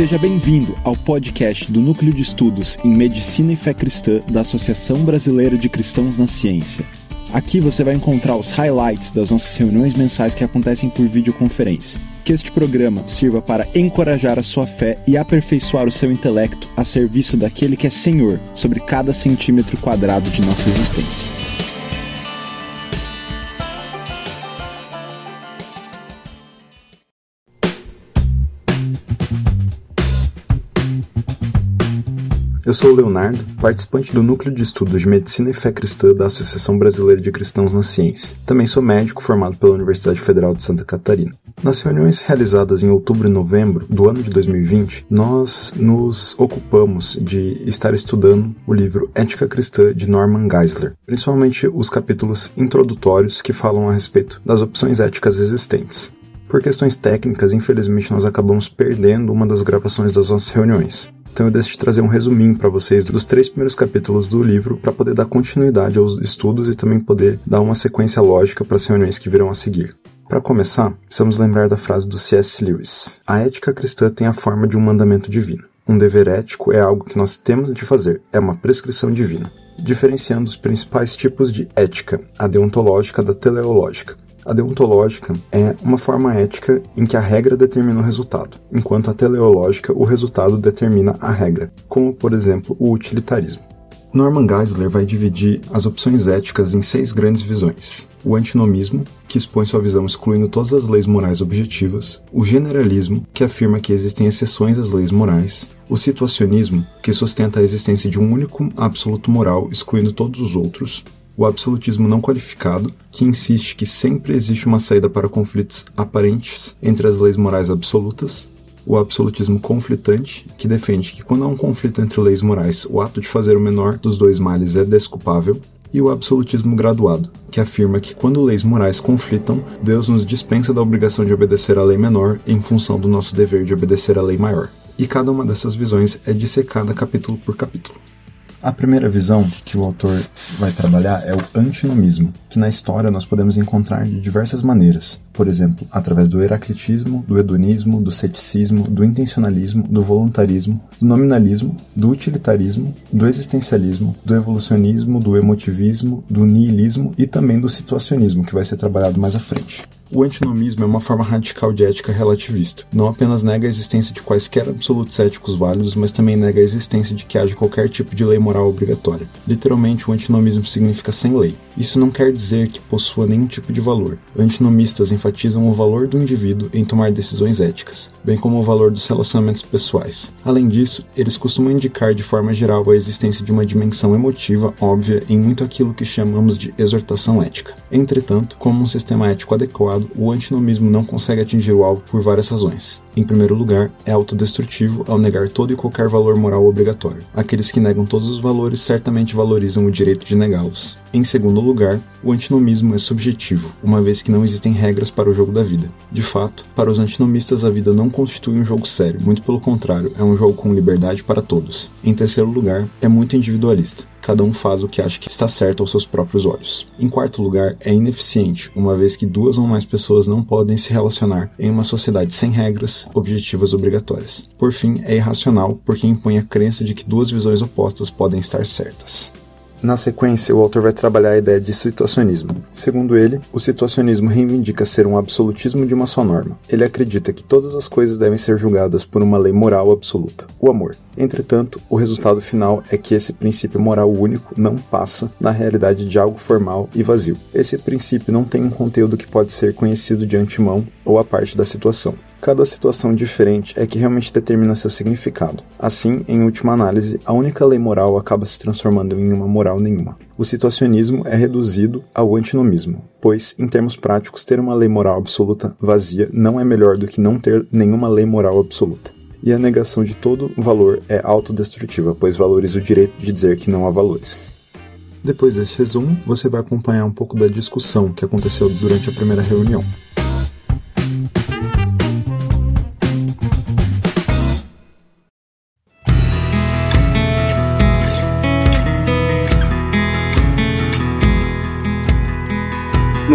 Seja bem-vindo ao podcast do Núcleo de Estudos em Medicina e Fé Cristã da Associação Brasileira de Cristãos na Ciência. Aqui você vai encontrar os highlights das nossas reuniões mensais que acontecem por videoconferência. Que este programa sirva para encorajar a sua fé e aperfeiçoar o seu intelecto a serviço daquele que é Senhor sobre cada centímetro quadrado de nossa existência. Eu sou o Leonardo, participante do Núcleo de Estudos de Medicina e Fé Cristã da Associação Brasileira de Cristãos na Ciência. Também sou médico formado pela Universidade Federal de Santa Catarina. Nas reuniões realizadas em outubro e novembro do ano de 2020, nós nos ocupamos de estar estudando o livro Ética Cristã de Norman Geisler, principalmente os capítulos introdutórios que falam a respeito das opções éticas existentes. Por questões técnicas, infelizmente, nós acabamos perdendo uma das gravações das nossas reuniões. Então eu decidi trazer um resuminho para vocês dos três primeiros capítulos do livro para poder dar continuidade aos estudos e também poder dar uma sequência lógica para as reuniões que virão a seguir. Para começar, precisamos lembrar da frase do C.S. Lewis: A ética cristã tem a forma de um mandamento divino. Um dever ético é algo que nós temos de fazer, é uma prescrição divina. Diferenciando os principais tipos de ética, a deontológica da teleológica. A deontológica é uma forma ética em que a regra determina o resultado, enquanto a teleológica o resultado determina a regra, como por exemplo o utilitarismo. Norman Geisler vai dividir as opções éticas em seis grandes visões: o antinomismo, que expõe sua visão excluindo todas as leis morais objetivas, o generalismo, que afirma que existem exceções às leis morais, o situacionismo, que sustenta a existência de um único absoluto moral excluindo todos os outros, o absolutismo não qualificado, que insiste que sempre existe uma saída para conflitos aparentes entre as leis morais absolutas, o absolutismo conflitante, que defende que quando há um conflito entre leis morais, o ato de fazer o menor dos dois males é desculpável, e o absolutismo graduado, que afirma que quando leis morais conflitam, Deus nos dispensa da obrigação de obedecer à lei menor em função do nosso dever de obedecer à lei maior. E cada uma dessas visões é dissecada capítulo por capítulo. A primeira visão que o autor vai trabalhar é o antinomismo, que na história nós podemos encontrar de diversas maneiras. Por exemplo, através do heraclitismo, do hedonismo, do ceticismo, do intencionalismo, do voluntarismo, do nominalismo, do utilitarismo, do existencialismo, do evolucionismo, do emotivismo, do niilismo e também do situacionismo, que vai ser trabalhado mais à frente. O antinomismo é uma forma radical de ética relativista. Não apenas nega a existência de quaisquer absolutos éticos válidos, mas também nega a existência de que haja qualquer tipo de lei moral obrigatória. Literalmente, o antinomismo significa sem lei. Isso não quer dizer que possua nenhum tipo de valor. Antinomistas enfatizam o valor do indivíduo em tomar decisões éticas, bem como o valor dos relacionamentos pessoais. Além disso, eles costumam indicar de forma geral a existência de uma dimensão emotiva óbvia em muito aquilo que chamamos de exortação ética. Entretanto, como um sistema ético adequado, o antinomismo não consegue atingir o alvo por várias razões. Em primeiro lugar, é autodestrutivo ao negar todo e qualquer valor moral obrigatório. Aqueles que negam todos os valores certamente valorizam o direito de negá-los. Em segundo lugar, o antinomismo é subjetivo, uma vez que não existem regras para o jogo da vida. De fato, para os antinomistas a vida não constitui um jogo sério, muito pelo contrário, é um jogo com liberdade para todos. Em terceiro lugar, é muito individualista cada um faz o que acha que está certo aos seus próprios olhos. Em quarto lugar, é ineficiente, uma vez que duas ou mais pessoas não podem se relacionar em uma sociedade sem regras objetivas obrigatórias. Por fim, é irracional porque impõe a crença de que duas visões opostas podem estar certas. Na sequência, o autor vai trabalhar a ideia de situacionismo. Segundo ele, o situacionismo reivindica ser um absolutismo de uma só norma. Ele acredita que todas as coisas devem ser julgadas por uma lei moral absoluta, o amor. Entretanto, o resultado final é que esse princípio moral único não passa na realidade de algo formal e vazio. Esse princípio não tem um conteúdo que pode ser conhecido de antemão ou a parte da situação. Cada situação diferente é que realmente determina seu significado. Assim, em última análise, a única lei moral acaba se transformando em uma moral nenhuma. O situacionismo é reduzido ao antinomismo, pois, em termos práticos, ter uma lei moral absoluta vazia não é melhor do que não ter nenhuma lei moral absoluta. E a negação de todo valor é autodestrutiva, pois valoriza o direito de dizer que não há valores. Depois desse resumo, você vai acompanhar um pouco da discussão que aconteceu durante a primeira reunião.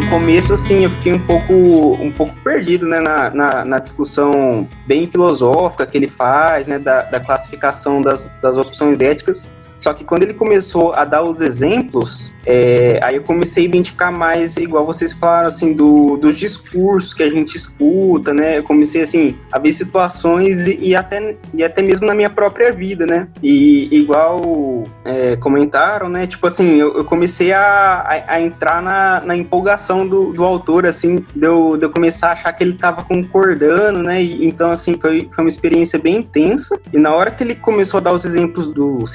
Começo, assim, eu fiquei um pouco, um pouco perdido, né, na, na, na discussão bem filosófica que ele faz, né, da, da classificação das, das opções éticas. Só que quando ele começou a dar os exemplos, é, aí eu comecei a identificar mais, igual vocês falaram, assim, do, dos discursos que a gente escuta, né? Eu comecei, assim, a ver situações e, e até, e até mesmo na minha própria vida, né? E igual é, comentaram, né? Tipo assim, eu, eu comecei a, a, a, entrar na, na empolgação do, do autor, assim, de eu, de eu começar a achar que ele estava concordando, né? E, então, assim, foi, foi uma experiência bem intensa. E na hora que ele começou a dar os exemplos do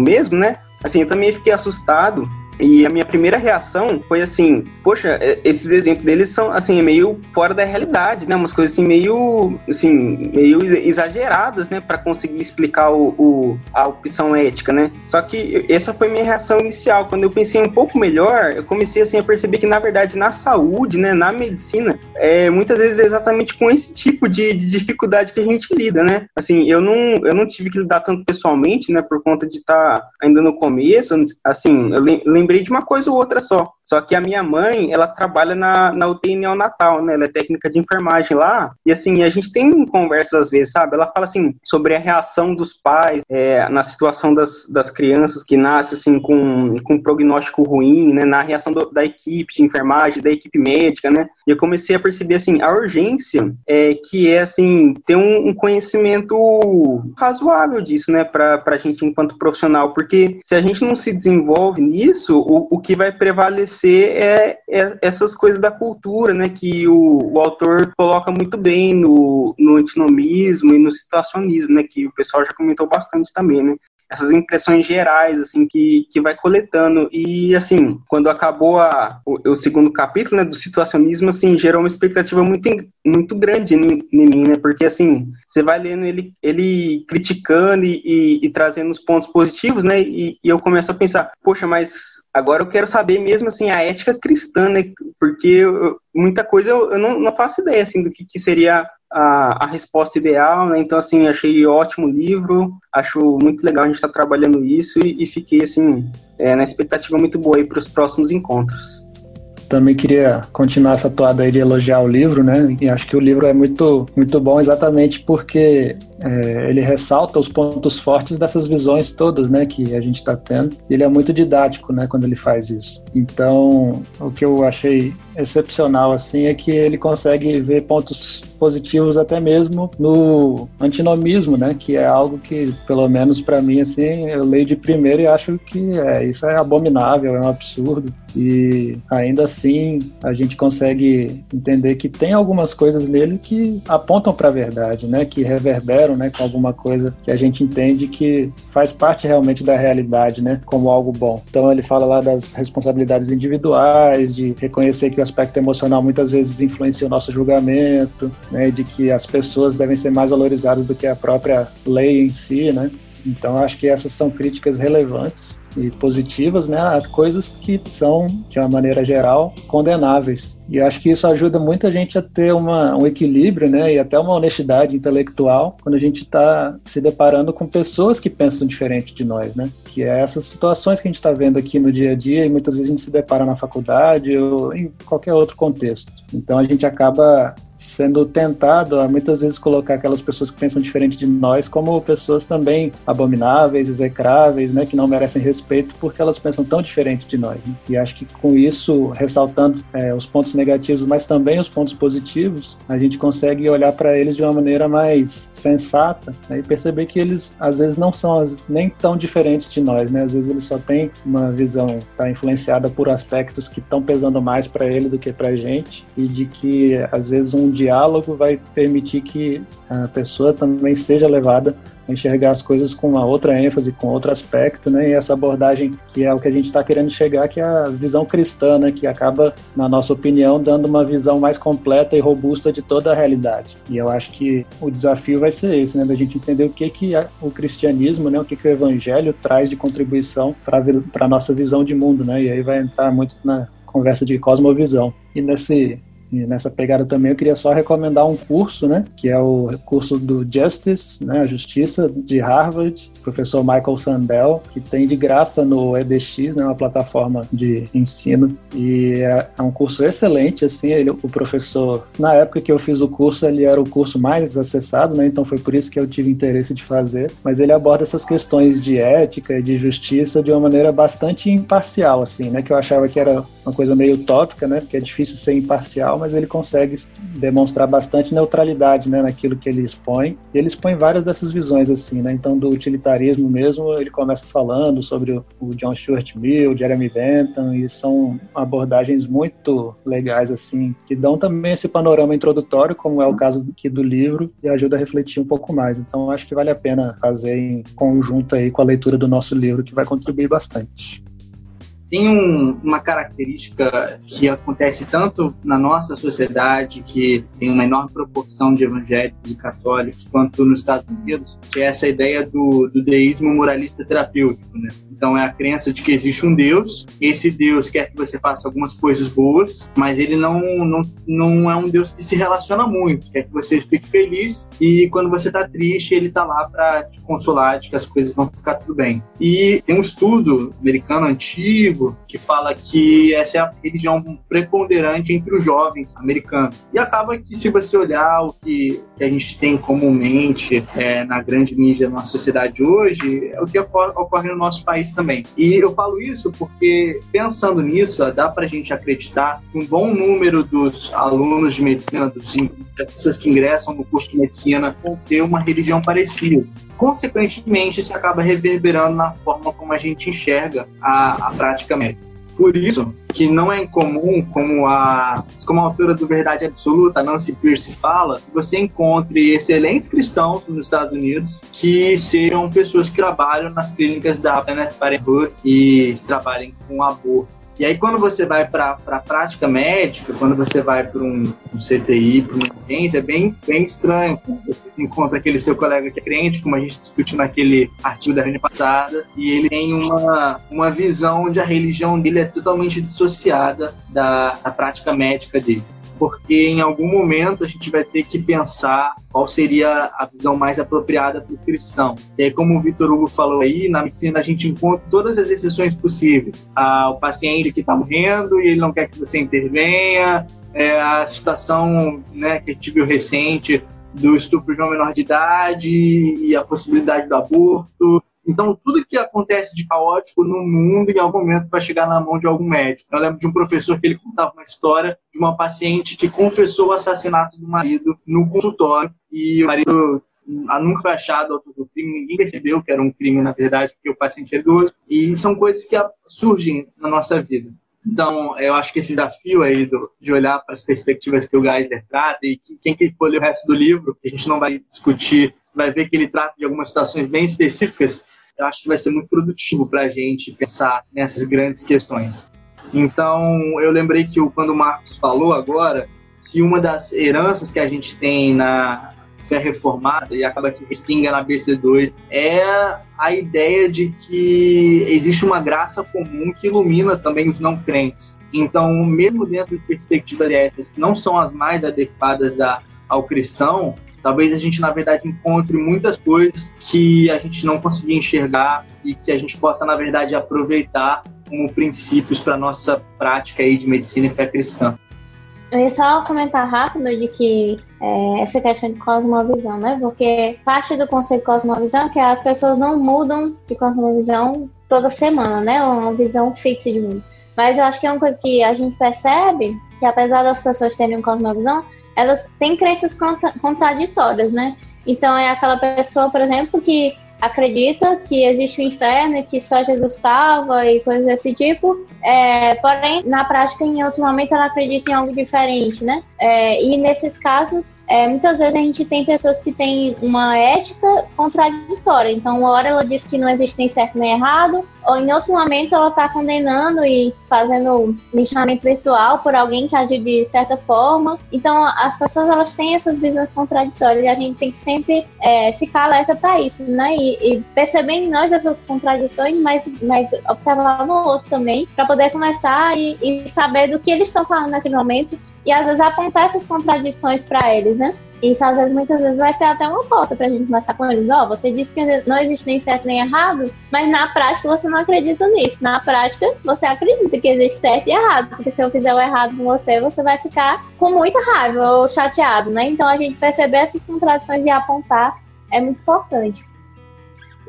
mesmo, né? Assim, eu também fiquei assustado e a minha primeira reação foi assim, poxa, é, esses exemplos deles são assim meio fora da realidade, né? Umas coisas assim meio assim, meio exageradas, né, para conseguir explicar o, o, a opção ética, né? Só que essa foi minha reação inicial. Quando eu pensei um pouco melhor, eu comecei assim a perceber que na verdade na saúde, né, na medicina, é muitas vezes é exatamente com esse tipo de, de dificuldade que a gente lida, né? Assim, eu não eu não tive que lidar tanto pessoalmente, né, por conta de estar tá ainda no começo, assim, eu lembro lembrei de uma coisa ou outra só. Só que a minha mãe, ela trabalha na, na UTI neonatal, né? Ela é técnica de enfermagem lá. E assim, a gente tem conversas às vezes, sabe? Ela fala assim sobre a reação dos pais é, na situação das, das crianças que nascem assim com, com um prognóstico ruim, né? Na reação do, da equipe de enfermagem, da equipe médica, né? E eu comecei a perceber assim a urgência é que é assim ter um, um conhecimento razoável disso, né? Para a gente enquanto profissional, porque se a gente não se desenvolve nisso isso, o, o que vai prevalecer é, é, essas coisas da cultura, né, que o, o autor coloca muito bem no, no antinomismo e no situacionismo, né, que o pessoal já comentou bastante também, né essas impressões gerais, assim, que, que vai coletando. E, assim, quando acabou a, o, o segundo capítulo, né, do situacionismo, assim, gerou uma expectativa muito, muito grande em, em mim, né, porque, assim, você vai lendo ele, ele criticando e, e, e trazendo os pontos positivos, né, e, e, eu começo a pensar, poxa, mas agora eu quero saber mesmo, assim, a ética cristã, né, porque eu, muita coisa eu, eu não, não, faço ideia, assim, do que, que seria a, a resposta ideal, né? Então, assim, achei ótimo o livro, acho muito legal a gente estar tá trabalhando isso e, e, fiquei, assim, é, na expectativa muito boa aí para os próximos encontros. Também queria continuar essa toada aí de elogiar o livro, né? E acho que o livro é muito, muito bom exatamente porque é, ele ressalta os pontos fortes dessas visões todas, né, que a gente está tendo. Ele é muito didático, né, quando ele faz isso. Então, o que eu achei excepcional assim é que ele consegue ver pontos positivos até mesmo no antinomismo, né, que é algo que pelo menos para mim assim eu leio de primeiro e acho que é, isso é abominável, é um absurdo. E ainda assim a gente consegue entender que tem algumas coisas nele que apontam para a verdade, né, que reverberam né, com alguma coisa que a gente entende que faz parte realmente da realidade, né, como algo bom. Então ele fala lá das responsabilidades individuais, de reconhecer que o aspecto emocional muitas vezes influencia o nosso julgamento, né, de que as pessoas devem ser mais valorizadas do que a própria lei em si, né. Então acho que essas são críticas relevantes e positivas, né, a coisas que são, de uma maneira geral, condenáveis. E acho que isso ajuda muita gente a ter uma, um equilíbrio, né, e até uma honestidade intelectual quando a gente está se deparando com pessoas que pensam diferente de nós, né, que é essas situações que a gente está vendo aqui no dia a dia e muitas vezes a gente se depara na faculdade ou em qualquer outro contexto. Então a gente acaba sendo tentado a muitas vezes colocar aquelas pessoas que pensam diferente de nós como pessoas também abomináveis, execráveis, né, que não merecem respeito porque elas pensam tão diferente de nós. Né? E acho que com isso, ressaltando é, os pontos negativos, mas também os pontos positivos, a gente consegue olhar para eles de uma maneira mais sensata né, e perceber que eles às vezes não são as, nem tão diferentes de nós, né? Às vezes eles só têm uma visão tá influenciada por aspectos que estão pesando mais para ele do que para gente e de que às vezes um diálogo vai permitir que a pessoa também seja levada enxergar as coisas com uma outra ênfase, com outro aspecto, né? E essa abordagem que é o que a gente está querendo chegar, que é a visão cristã, né? Que acaba, na nossa opinião, dando uma visão mais completa e robusta de toda a realidade. E eu acho que o desafio vai ser esse, né? Da gente entender o que que o cristianismo, né? O que que o evangelho traz de contribuição para a nossa visão de mundo, né? E aí vai entrar muito na conversa de cosmovisão. E nesse E nessa pegada também eu queria só recomendar um curso, né, que é o curso do Justice, né, a Justiça de Harvard, professor Michael Sandel, que tem de graça no EDX, né, uma plataforma de ensino, e é, é um curso excelente, assim, ele, o professor, na época que eu fiz o curso, ele era o curso mais acessado, né, então foi por isso que eu tive interesse de fazer, mas ele aborda essas questões de ética e de justiça de uma maneira bastante imparcial, assim, né, que eu achava que era uma coisa meio utópica, né, porque é difícil ser imparcial, mas ele consegue demonstrar bastante neutralidade, né, naquilo que ele expõe, e ele expõe várias dessas visões, assim, né, então do utilitarismo mesmo, ele começa falando sobre o, John Stuart Mill, Jeremy Bentham, e são abordagens muito legais, assim, que dão também esse panorama introdutório, como é o caso aqui do livro, e ajuda a refletir um pouco mais. Então, acho que vale a pena fazer em conjunto aí com a leitura do nosso livro, que vai contribuir bastante tem um, uma característica que acontece tanto na nossa sociedade, que tem uma enorme proporção de evangélicos e católicos, quanto nos Estados Unidos, que é essa ideia do, do deísmo moralista terapêutico. Né? Então, é a crença de que existe um Deus, esse Deus quer que você faça algumas coisas boas, mas ele não, não, não é um Deus que se relaciona muito, quer que você fique feliz e quando você está triste, ele está lá para te consolar de que as coisas vão ficar tudo bem. E tem um estudo americano antigo que fala que essa é a religião preponderante entre os jovens americanos. E acaba que, se você olhar o que, a gente tem comumente é, na grande mídia nossa sociedade hoje, é o que ocorre no nosso país também. E eu falo isso porque, pensando nisso, dá para a gente acreditar que um bom número dos alunos de medicina, dos pessoas que ingressam no curso de medicina, vão ter uma religião parecida consequentemente isso acaba reverberando na forma como a gente enxerga a, a prática médica. Por isso que não é incomum, como a, como a autora do Verdade Absoluta, Nancy Pierce, fala, que você encontre excelentes cristãos nos Estados Unidos que sejam pessoas que trabalham nas clínicas da Planned Parenthood e trabalhem com aborto e aí, quando você vai para a prática médica, quando você vai para um, um, CTI, para uma ciência, é bem, bem estranho. Você encontra aquele seu colega que é crente, como a gente discutiu naquele artigo da reunião passada, e ele tem uma, uma visão onde a religião dele é totalmente dissociada da, da prática médica dele porque em algum momento a gente vai ter que pensar qual seria a visão mais apropriada para o cristão. E aí, como o Vitor Hugo falou aí, na medicina a gente encontra todas as exceções possíveis. Ah, o paciente que está morrendo e ele não quer que você intervenha, é, a situação né, que a gente viu recente do estupro de uma menor de idade e a possibilidade do aborto. Então, tudo que acontece de caótico no mundo, em algum momento, vai chegar na mão de algum médico. Eu lembro de um professor que ele contava uma história de uma paciente que confessou o assassinato do marido no consultório e o marido nunca foi achado autor do crime, ninguém percebeu que era um crime, na verdade, porque o paciente é idoso. E são coisas que surgem na nossa vida. Então, eu acho que esse desafio aí do, de olhar para as perspectivas que o Geisler trata e que, quem que ler o resto do livro, que a gente não vai discutir, vai ver que ele trata de algumas situações bem específicas, eu acho que vai ser muito produtivo para a gente pensar nessas grandes questões. Então, eu lembrei que quando o Marcos falou agora, que uma das heranças que a gente tem na fé reformada e acaba que respinga na BC2 é a ideia de que existe uma graça comum que ilumina também os não crentes. Então, mesmo dentro de perspectivas éticas que não são as mais adequadas a, ao cristão, talvez a gente, na verdade, encontre muitas coisas que a gente não conseguia enxergar e que a gente possa, na verdade, aproveitar como princípios para nossa prática aí de medicina e fé cristã. Eu ia só comentar rápido de que é, essa questão de cosmovisão, né? Porque parte do conceito de cosmovisão é que as pessoas não mudam de cosmovisão toda semana, né? É uma visão fixa de mundo. Mas eu acho que é uma coisa que a gente percebe que apesar das pessoas terem uma cosmovisão, elas têm crenças contra contraditórias, né? Então é aquela pessoa, por exemplo, que acredita que existe o um inferno que só Jesus salva e coisas desse tipo, é, porém, na prática, em outro momento, ela acredita em algo diferente, né? É, e nesses casos, é, muitas vezes a gente tem pessoas que têm uma ética contraditória. Então, uma hora ela diz que não existe nem certo nem errado, ou em outro momento ela está condenando e fazendo linchamento virtual por alguém que age de certa forma. Então, as pessoas elas têm essas visões contraditórias e a gente tem que sempre é, ficar alerta para isso, né? E, e, perceber em nós essas contradições, mas, mas observar no outro também, para poder começar e, e saber do que eles estão falando naquele momento e às vezes apontar essas contradições para eles, né? Isso às vezes, muitas vezes, vai ser até uma pauta pra gente conversar com eles. Ó, oh, você disse que não existe nem certo nem errado, mas na prática você não acredita nisso. Na prática, você acredita que existe certo e errado. Porque se eu fizer o errado com você, você vai ficar com muita raiva ou chateado, né? Então a gente perceber essas contradições e apontar é muito importante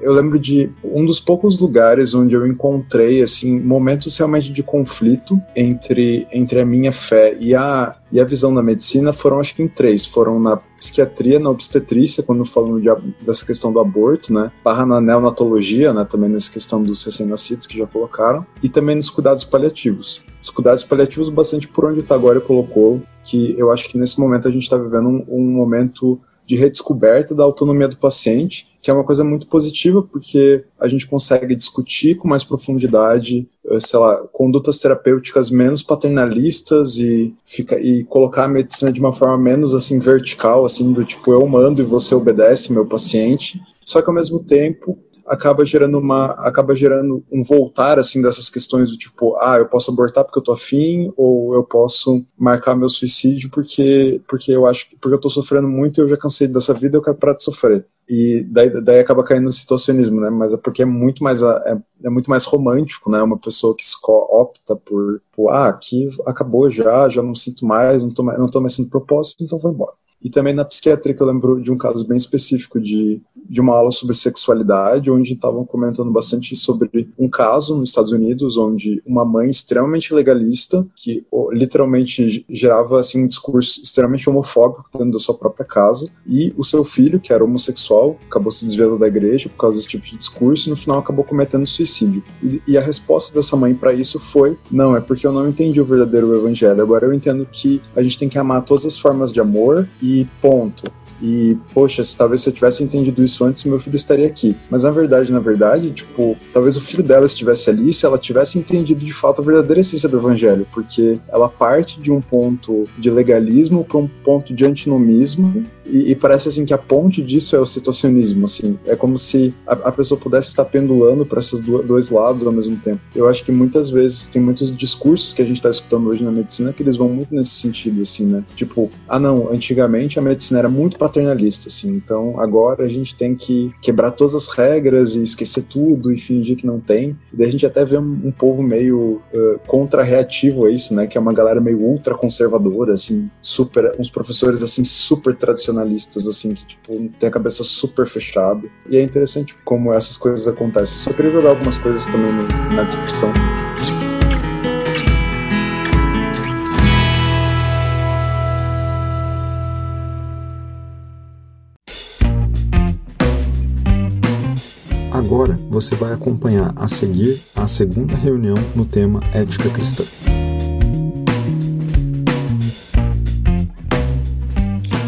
eu lembro de um dos poucos lugares onde eu encontrei assim momentos realmente de conflito entre, entre a minha fé e a, e a visão da medicina foram acho que em três. Foram na psiquiatria na obstetrícia quando falando de, dessa questão do aborto né? Barra na neonatologia né? Também nessa questão dos recém-nascidos que já colocaram. E também nos cuidados paliativos. Os cuidados paliativos bastante por onde o Tagore colocou que eu acho que nesse momento a gente está vivendo um, um momento de redescoberta da autonomia do paciente, que é uma coisa muito positiva, porque a gente consegue discutir com mais profundidade, eh, sei lá, condutas terapêuticas menos paternalistas e, fica, e colocar a medicina de uma forma menos assim vertical, assim, do tipo eu mando e você obedece, meu paciente. Só que ao mesmo tempo acaba gerando uma acaba gerando um voltar assim dessas questões do tipo ah eu posso abortar porque eu tô afim ou eu posso marcar meu suicídio porque porque eu acho porque eu tô sofrendo muito e eu já cansei dessa vida eu quero parar de sofrer. E daí, daí acaba caindo no situacionismo né? Mas é porque é muito mais é, é muito mais romântico né? Uma pessoa que opta por, por ah aqui acabou já já não sinto mais não tô não tô mais sendo propósito então vou embora e também na psiquiatria que eu lembro de um caso bem específico de de uma aula sobre sexualidade, onde estavam comentando bastante sobre um caso nos Estados Unidos, onde uma mãe extremamente legalista, que literalmente gerava assim, um discurso extremamente homofóbico dentro da sua própria casa, e o seu filho, que era homossexual, acabou se desviando da igreja por causa desse tipo de discurso, e no final acabou cometendo suicídio. E, e a resposta dessa mãe para isso foi: não, é porque eu não entendi o verdadeiro evangelho. Agora eu entendo que a gente tem que amar todas as formas de amor e ponto. E, poxa, se talvez se eu tivesse entendido isso antes, meu filho estaria aqui. Mas na verdade, na verdade, tipo, talvez o filho dela estivesse ali se ela tivesse entendido de fato a verdadeira essência do evangelho, porque ela parte de um ponto de legalismo para um ponto de antinomismo e, e, parece assim que a ponte disso é o situacionismo, assim. É como se a, a pessoa pudesse estar pendulando para esses do, dois lados ao mesmo tempo. Eu acho que muitas vezes tem muitos discursos que a gente está escutando hoje na medicina que eles vão muito nesse sentido, assim, né? Tipo, ah não, antigamente a medicina era muito paternalista, assim, então agora a gente tem que quebrar todas as regras e esquecer tudo e fingir que não tem. E daí a gente até vê um, um povo meio uh, contra-reativo a isso, né? Que é uma galera meio ultra conservadora, assim, super, uns professores assim super tradicionais nacionalistas, assim, que, tipo, tem a cabeça super fechada. E é interessante como essas coisas acontecem. Só queria jogar algumas coisas também na discussão. Agora você vai acompanhar a seguir a segunda reunião no tema Ética Cristã.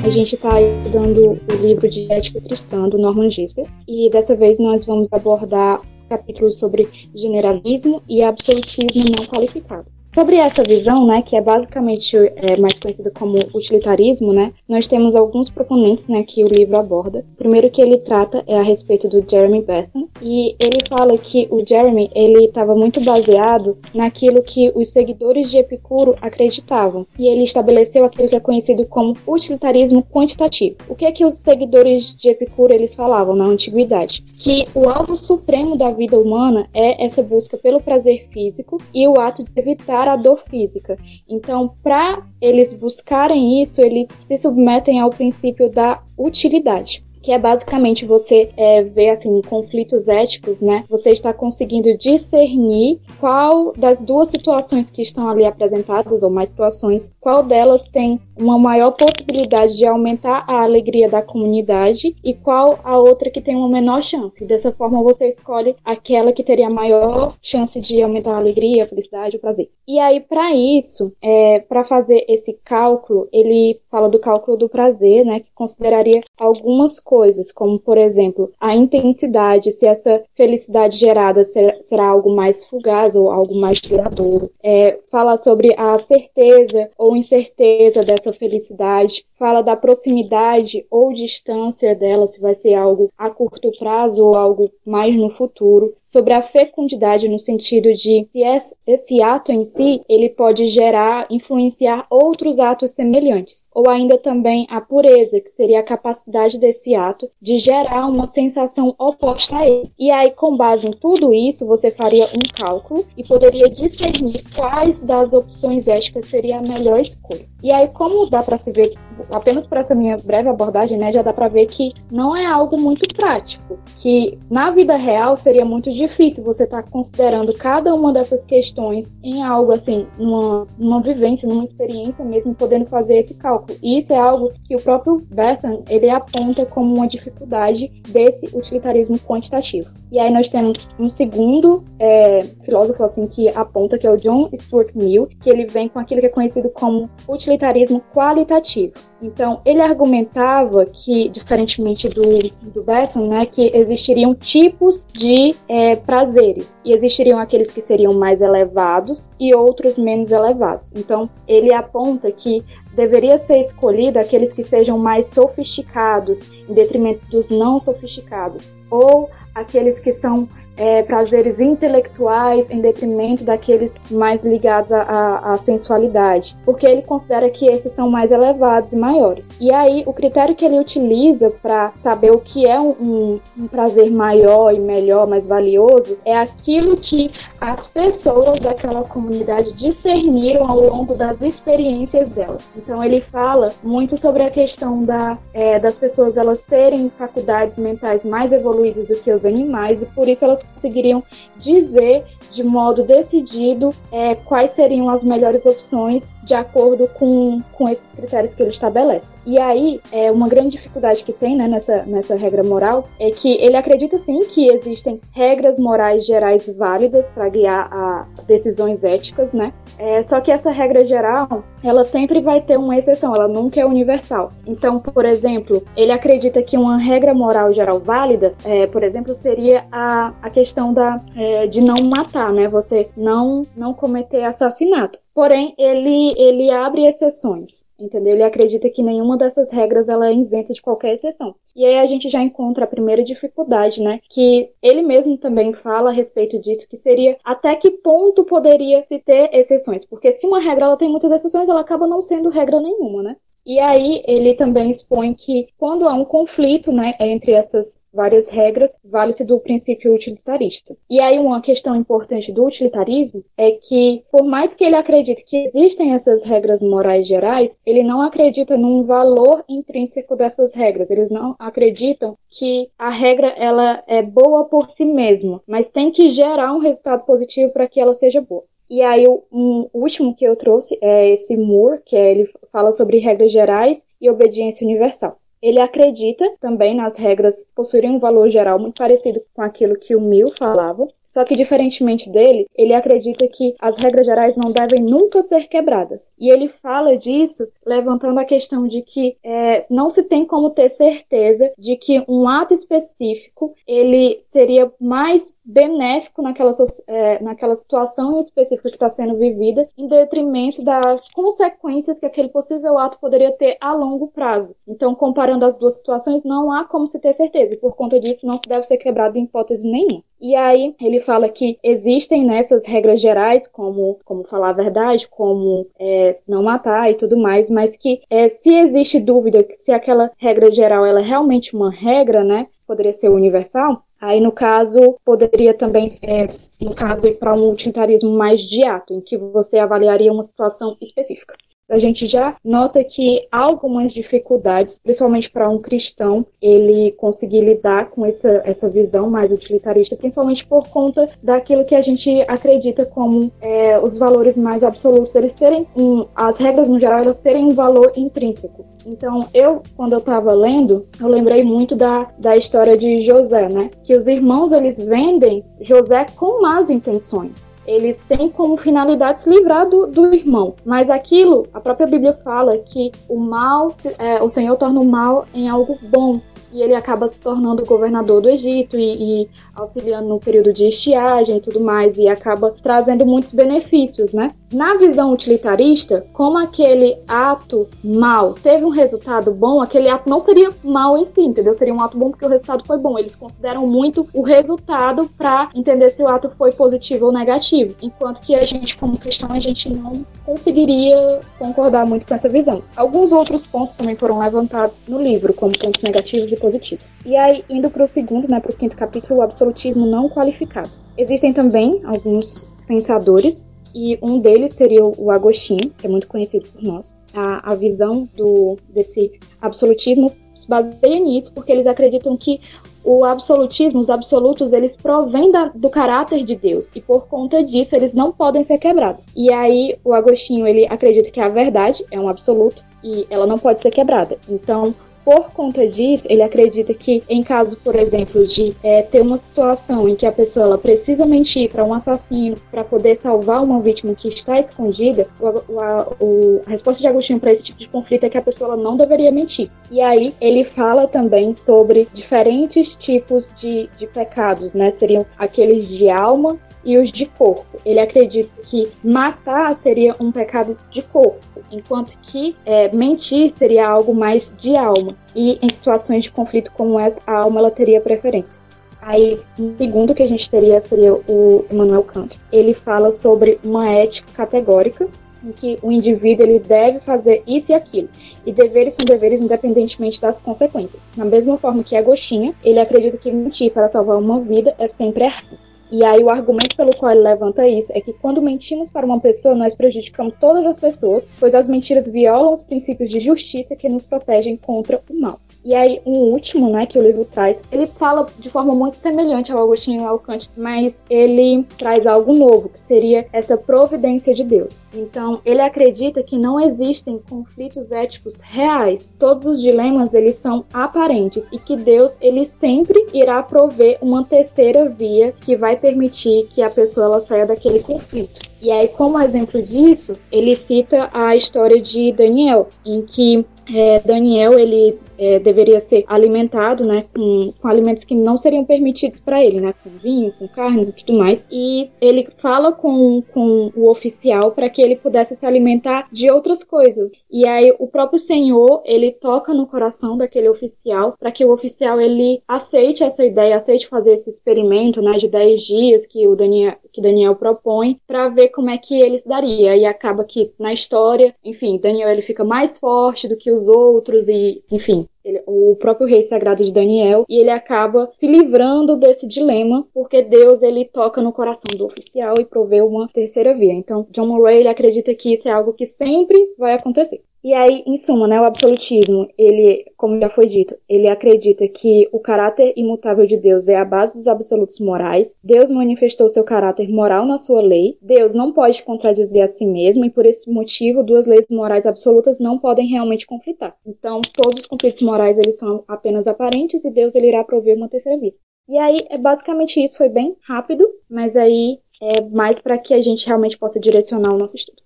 A gente está estudando o livro de Ética Cristã do Norman Gisler e dessa vez nós vamos abordar os capítulos sobre generalismo e absolutismo não qualificado. Sobre essa visão, né, que é basicamente é, mais conhecida como utilitarismo, né, nós temos alguns proponentes, né, que o livro aborda. O primeiro que ele trata é a respeito do Jeremy Bentham, e ele fala que o Jeremy ele estava muito baseado naquilo que os seguidores de Epicuro acreditavam, e ele estabeleceu aquilo que é conhecido como utilitarismo quantitativo. O que é que os seguidores de Epicuro eles falavam na antiguidade? Que o alvo supremo da vida humana é essa busca pelo prazer físico e o ato de evitar a dor física. Então, para eles buscarem isso, eles se submetem ao princípio da utilidade que é basicamente você é, ver assim conflitos éticos, né? Você está conseguindo discernir qual das duas situações que estão ali apresentadas ou mais situações, qual delas tem uma maior possibilidade de aumentar a alegria da comunidade e qual a outra que tem uma menor chance. Dessa forma você escolhe aquela que teria maior chance de aumentar a alegria, a felicidade, o prazer. E aí para isso, é, para fazer esse cálculo, ele fala do cálculo do prazer, né? Que consideraria algumas coisas coisas, como por exemplo a intensidade, se essa felicidade gerada ser, será algo mais fugaz ou algo mais duradouro. É, fala sobre a certeza ou incerteza dessa essa felicidade, fala da proximidade ou distância dela, se vai ser algo a curto prazo ou algo mais no futuro, sobre a fecundidade no sentido de se esse ato em si, ele pode gerar, influenciar outros atos semelhantes, ou ainda também a pureza, que seria a capacidade desse ato de gerar uma sensação oposta a ele. E aí, com base em tudo isso, você faria um cálculo e poderia discernir quais das opções éticas seria a melhor escolha. E aí, como dá para se ver, apenas por essa minha breve abordagem, né, já dá para ver que não é algo muito prático, que na vida real seria muito difícil você estar tá considerando cada uma dessas questões em algo assim, numa, numa vivência, numa experiência mesmo, podendo fazer esse cálculo. E isso é algo que o próprio Besson, ele aponta como uma dificuldade desse utilitarismo quantitativo. E aí nós temos um segundo é, filósofo assim que aponta, que é o John Stuart Mill, que ele vem com aquilo que é conhecido como utilitarismo qualitativo. Então, ele argumentava que, diferentemente do, do né, que existiriam tipos de é, prazeres, e existiriam aqueles que seriam mais elevados e outros menos elevados. Então, ele aponta que deveria ser escolhido aqueles que sejam mais sofisticados, em detrimento dos não sofisticados, ou aqueles que são é, prazeres intelectuais em detrimento daqueles mais ligados à, sensualidade, porque ele considera que esses são mais elevados e maiores. E aí, o critério que ele utiliza para saber o que é um, um, um prazer maior e melhor, mais valioso, é aquilo que as pessoas daquela comunidade discerniram ao longo das experiências delas. Então, ele fala muito sobre a questão da, é, das pessoas elas terem faculdades mentais mais evoluídas do que os animais e por isso elas conseguiriam dizer de modo decidido é, quais seriam as melhores opções de acordo com, com esses critérios que ele estabelece. E aí, é uma grande dificuldade que tem né, nessa, nessa regra moral é que ele acredita sim que existem regras morais gerais válidas para guiar a decisões éticas, né? É, só que essa regra geral, ela sempre vai ter uma exceção, ela nunca é universal. Então, por exemplo, ele acredita que uma regra moral geral válida, é, por exemplo, seria a, a questão da, é, de não matar, né? Você não, não cometer assassinato. Porém, ele, ele abre exceções, entendeu? Ele acredita que nenhuma dessas regras ela é isenta de qualquer exceção. E aí a gente já encontra a primeira dificuldade, né? Que ele mesmo também fala a respeito disso, que seria até que ponto poderia se ter exceções. Porque se uma regra ela tem muitas exceções, ela acaba não sendo regra nenhuma, né? E aí ele também expõe que quando há um conflito, né, entre essas várias regras, vale-se do princípio utilitarista. E aí uma questão importante do utilitarismo é que, por mais que ele acredite que existem essas regras morais gerais, ele não acredita num valor intrínseco dessas regras. Eles não acreditam que a regra ela é boa por si mesma, mas tem que gerar um resultado positivo para que ela seja boa. E aí, o um, último que eu trouxe é esse Moore, que é, ele fala sobre regras gerais e obediência universal. Ele acredita também nas regras possuírem um valor geral muito parecido com aquilo que o Mill falava, só que, diferentemente dele, ele acredita que as regras gerais não devem nunca ser quebradas. E ele fala disso levantando a questão de que é, não se tem como ter certeza de que um ato específico ele seria mais benéfico naquela, é, naquela situação específica que está sendo vivida, em detrimento das consequências que aquele possível ato poderia ter a longo prazo. Então, comparando as duas situações, não há como se ter certeza, e por conta disso não se deve ser quebrado em hipótese nenhuma. E aí ele fala que existem nessas regras gerais, como, como falar a verdade, como é, não matar e tudo mais, mas que é, se existe dúvida se aquela regra geral ela é realmente uma regra, né, poderia ser universal, Aí, no caso, poderia também, é, no caso, ir para um utilitarismo mais de ato, em que você avaliaria uma situação específica a gente já nota que há algumas dificuldades, principalmente para um cristão, ele conseguir lidar com essa, essa visão mais utilitarista, principalmente por conta daquilo que a gente acredita como é, os valores mais absolutos, eles terem um, as regras no geral, elas terem um valor intrínseco. Então, eu, quando eu estava lendo, eu lembrei muito da, da história de José, né? Que os irmãos, eles vendem José com más intenções eles têm como finalidade se livrar do, do irmão. Mas aquilo, a própria Bíblia fala que o mal, é, o Senhor torna o mal em algo bom. E ele acaba se tornando governador do Egito e, e auxiliando no período de estiagem e tudo mais, e acaba trazendo muitos benefícios, né? Na visão utilitarista, como aquele ato mal teve um resultado bom, aquele ato não seria mal em si, entendeu? Seria um ato bom porque o resultado foi bom. Eles consideram muito o resultado para entender se o ato foi positivo ou negativo. Enquanto que a gente, como cristão, a gente não conseguiria concordar muito com essa visão. Alguns outros pontos também foram levantados no livro, como pontos negativos positivos. E aí, indo para o segundo, né, para o quinto capítulo, o absolutismo não qualificado. Existem também alguns pensadores e um deles seria o Agostinho, que é muito conhecido por nós. A, a visão do, desse absolutismo se baseia nisso, porque eles acreditam que o absolutismo, os absolutos, eles provêm da, do caráter de Deus e por conta disso eles não podem ser quebrados. E aí o Agostinho ele acredita que a verdade é um absoluto e ela não pode ser quebrada. Então por conta disso, ele acredita que, em caso, por exemplo, de é, ter uma situação em que a pessoa ela precisa mentir para um assassino para poder salvar uma vítima que está escondida, o, a, o, a, resposta de Agostinho para esse tipo de conflito é que a pessoa não deveria mentir. E aí ele fala também sobre diferentes tipos de, de pecados, né? Seriam aqueles de alma e os de corpo. Ele acredita que matar seria um pecado de corpo, enquanto que é, mentir seria algo mais de alma. E em situações de conflito como essa, a alma ela teria preferência. Aí, o segundo que a gente teria seria o Immanuel Kant. Ele fala sobre uma ética categórica, em que o indivíduo ele deve fazer isso e aquilo. E deveres são deveres independentemente das consequências. Na mesma forma que Agostinho, ele acredita que mentir para salvar uma vida é sempre errado. E aí o argumento pelo qual ele levanta isso é que quando mentimos para uma pessoa, nós prejudicamos todas as pessoas, pois as mentiras violam os princípios de justiça que nos protegem contra o mal. E aí, um último, né, que o livro traz, ele fala de forma muito semelhante ao Agostinho Kant, mas ele traz algo novo, que seria essa providência de Deus. Então, ele acredita que não existem conflitos éticos reais. Todos os dilemas, eles são aparentes e que Deus, ele sempre irá prover uma terceira via que vai permitir que a pessoa ela saia daquele conflito. E aí, como exemplo disso, ele cita a história de Daniel, em que é, Daniel ele é, deveria ser alimentado, né, com, com, alimentos que não seriam permitidos para ele, né, com vinho, com carnes e tudo mais. E ele fala com, com o oficial para que ele pudesse se alimentar de outras coisas. E aí o próprio Senhor ele toca no coração daquele oficial para que o oficial ele aceite essa ideia, aceite fazer esse experimento, né, de 10 dias que o Daniel que Daniel propõe para ver como é que ele se daria. E acaba que na história, enfim, Daniel ele fica mais forte do que os outros e, enfim, ele, o próprio rei sagrado de Daniel, e ele acaba se livrando desse dilema, porque Deus ele toca no coração do oficial e provê uma terceira via. Então, John Murray ele acredita que isso é algo que sempre vai acontecer. E aí, em suma, né, o absolutismo, ele, como já foi dito, ele acredita que o caráter imutável de Deus é a base dos absolutos morais. Deus manifestou seu caráter moral na sua lei. Deus não pode contradizer a si mesmo e por esse motivo, duas leis morais absolutas não podem realmente conflitar. Então, todos os conflitos morais eles são apenas aparentes e Deus ele irá prover uma terceira via. E aí, é basicamente isso, foi bem rápido, mas aí é mais para que a gente realmente possa direcionar o nosso estudo.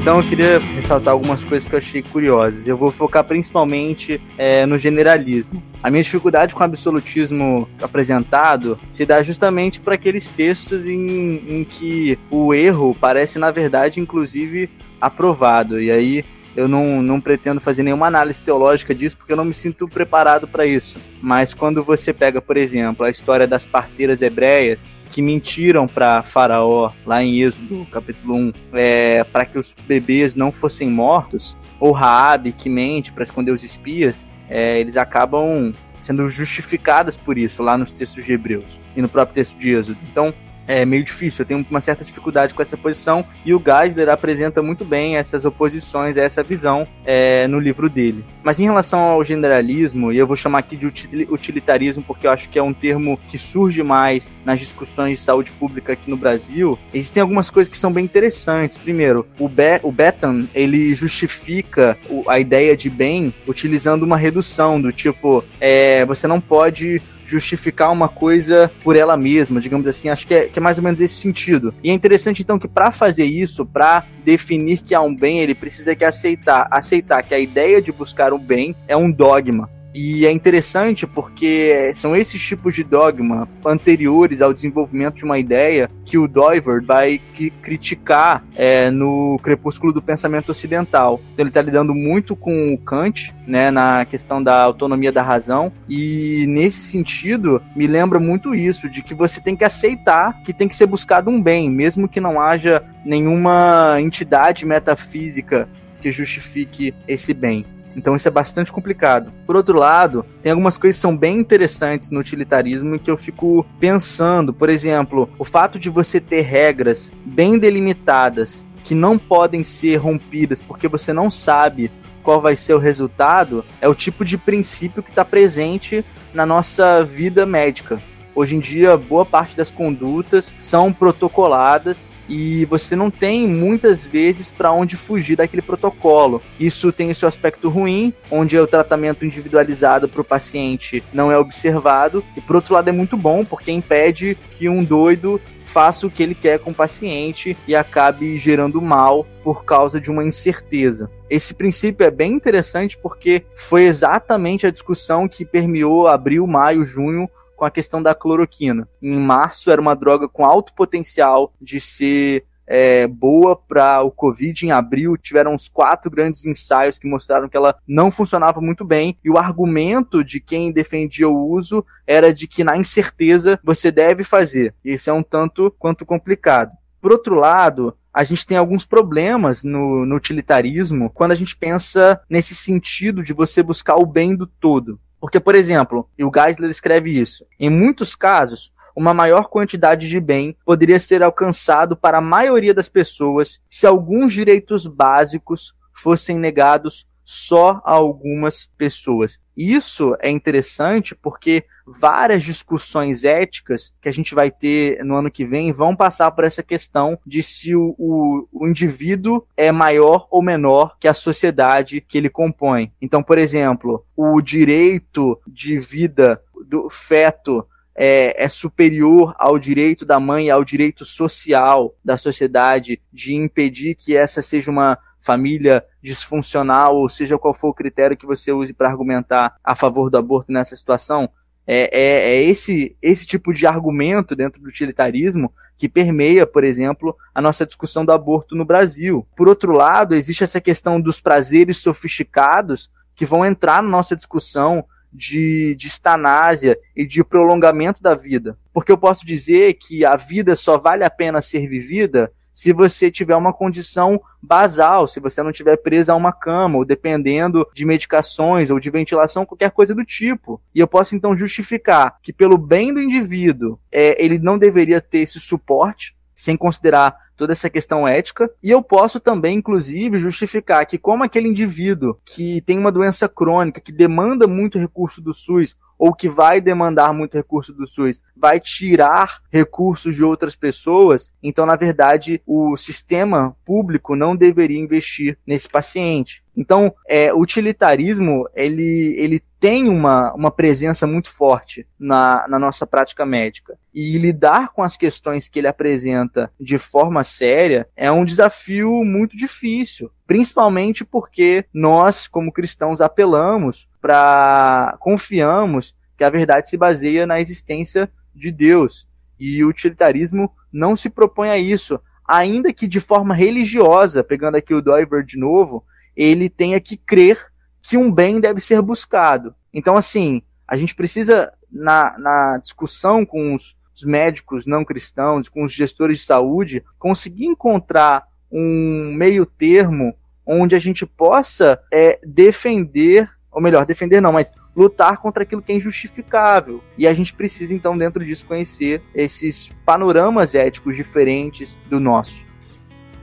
Então eu queria ressaltar algumas coisas que eu achei curiosas. Eu vou focar principalmente é, no generalismo. A minha dificuldade com o absolutismo apresentado se dá justamente para aqueles textos em, em que o erro parece, na verdade, inclusive aprovado. E aí eu não, não pretendo fazer nenhuma análise teológica disso porque eu não me sinto preparado para isso. Mas quando você pega, por exemplo, a história das parteiras hebreias que mentiram para Faraó lá em Êxodo, capítulo 1, é, para que os bebês não fossem mortos, ou Raabe que mente para esconder os espias, é, eles acabam sendo justificadas por isso lá nos textos de Hebreus e no próprio texto de Êxodo. Então, é meio difícil. Eu tenho uma certa dificuldade com essa posição e o Geisler apresenta muito bem essas oposições, essa visão é, no livro dele. Mas em relação ao generalismo, e eu vou chamar aqui de utilitarismo porque eu acho que é um termo que surge mais nas discussões de saúde pública aqui no Brasil, existem algumas coisas que são bem interessantes. Primeiro, o, Be o Betan, ele justifica a ideia de bem utilizando uma redução do tipo, é, você não pode justificar uma coisa por ela mesma, digamos assim. Acho que é, que é mais ou menos esse sentido. E é interessante então que para fazer isso, para definir que há um bem, ele precisa que aceitar, aceitar que a ideia de buscar o bem é um dogma. E é interessante porque são esses tipos de dogma anteriores ao desenvolvimento de uma ideia que o Doiver vai criticar é, no Crepúsculo do Pensamento Ocidental. Então ele está lidando muito com o Kant, né, na questão da autonomia da razão, e nesse sentido me lembra muito isso, de que você tem que aceitar que tem que ser buscado um bem, mesmo que não haja nenhuma entidade metafísica que justifique esse bem. Então isso é bastante complicado. Por outro lado, tem algumas coisas que são bem interessantes no utilitarismo e que eu fico pensando. Por exemplo, o fato de você ter regras bem delimitadas que não podem ser rompidas porque você não sabe qual vai ser o resultado é o tipo de princípio que está presente na nossa vida médica. Hoje em dia, boa parte das condutas são protocoladas e você não tem muitas vezes para onde fugir daquele protocolo. Isso tem o seu aspecto ruim, onde o tratamento individualizado para o paciente não é observado, e por outro lado é muito bom, porque impede que um doido faça o que ele quer com o paciente e acabe gerando mal por causa de uma incerteza. Esse princípio é bem interessante porque foi exatamente a discussão que permeou abril, maio, junho com a questão da cloroquina. Em março era uma droga com alto potencial de ser é, boa para o Covid. Em abril tiveram uns quatro grandes ensaios que mostraram que ela não funcionava muito bem. E o argumento de quem defendia o uso era de que na incerteza você deve fazer. Isso é um tanto quanto complicado. Por outro lado, a gente tem alguns problemas no, no, utilitarismo quando a gente pensa nesse sentido de você buscar o bem do todo. Porque, por exemplo, e o Geisler escreve isso, em muitos casos, uma maior quantidade de bem poderia ser alcançado para a maioria das pessoas se alguns direitos básicos fossem negados só a algumas pessoas. Isso é interessante porque várias discussões éticas que a gente vai ter no ano que vem vão passar por essa questão de se o, o, o indivíduo é maior ou menor que a sociedade que ele compõe. Então, por exemplo, o direito de vida do feto é, é, superior ao direito da mãe, ao direito social da sociedade de impedir que essa seja uma família disfuncional, ou seja qual for o critério que você use para argumentar a favor do aborto nessa situação, é, é, é, esse, esse tipo de argumento dentro do utilitarismo que permeia, por exemplo, a nossa discussão do aborto no Brasil. Por outro lado, existe essa questão dos prazeres sofisticados que vão entrar na nossa discussão de, de estanásia e de prolongamento da vida. Porque eu posso dizer que a vida só vale a pena ser vivida se você tiver uma condição basal, se você não tiver presa a uma cama, ou dependendo de medicações ou de ventilação, qualquer coisa do tipo. E eu posso então justificar que, pelo bem do indivíduo, é, ele não deveria ter esse suporte, sem considerar toda essa questão ética. E eu posso também, inclusive, justificar que, como aquele indivíduo que tem uma doença crônica, que demanda muito recurso do SUS, ou que vai demandar muito recurso do SUS, vai tirar recursos de outras pessoas, então, na verdade, o sistema público não deveria investir nesse paciente. Então, é, o utilitarismo, ele, ele tem uma, uma presença muito forte na, na nossa prática médica. E lidar com as questões que ele apresenta de forma séria é um desafio muito difícil, principalmente porque nós, como cristãos, apelamos para confiamos que a verdade se baseia na existência de Deus. E o utilitarismo não se propõe a isso, ainda que de forma religiosa, pegando aqui o Doiver de novo, ele tenha que crer que um bem deve ser buscado. Então, assim, a gente precisa, na, na discussão com os, os médicos não cristãos, com os gestores de saúde, conseguir encontrar um meio termo onde a gente possa é, defender ou melhor, defender não, mas lutar contra aquilo que é injustificável. E a gente precisa, então, dentro disso, conhecer esses panoramas éticos diferentes do nosso.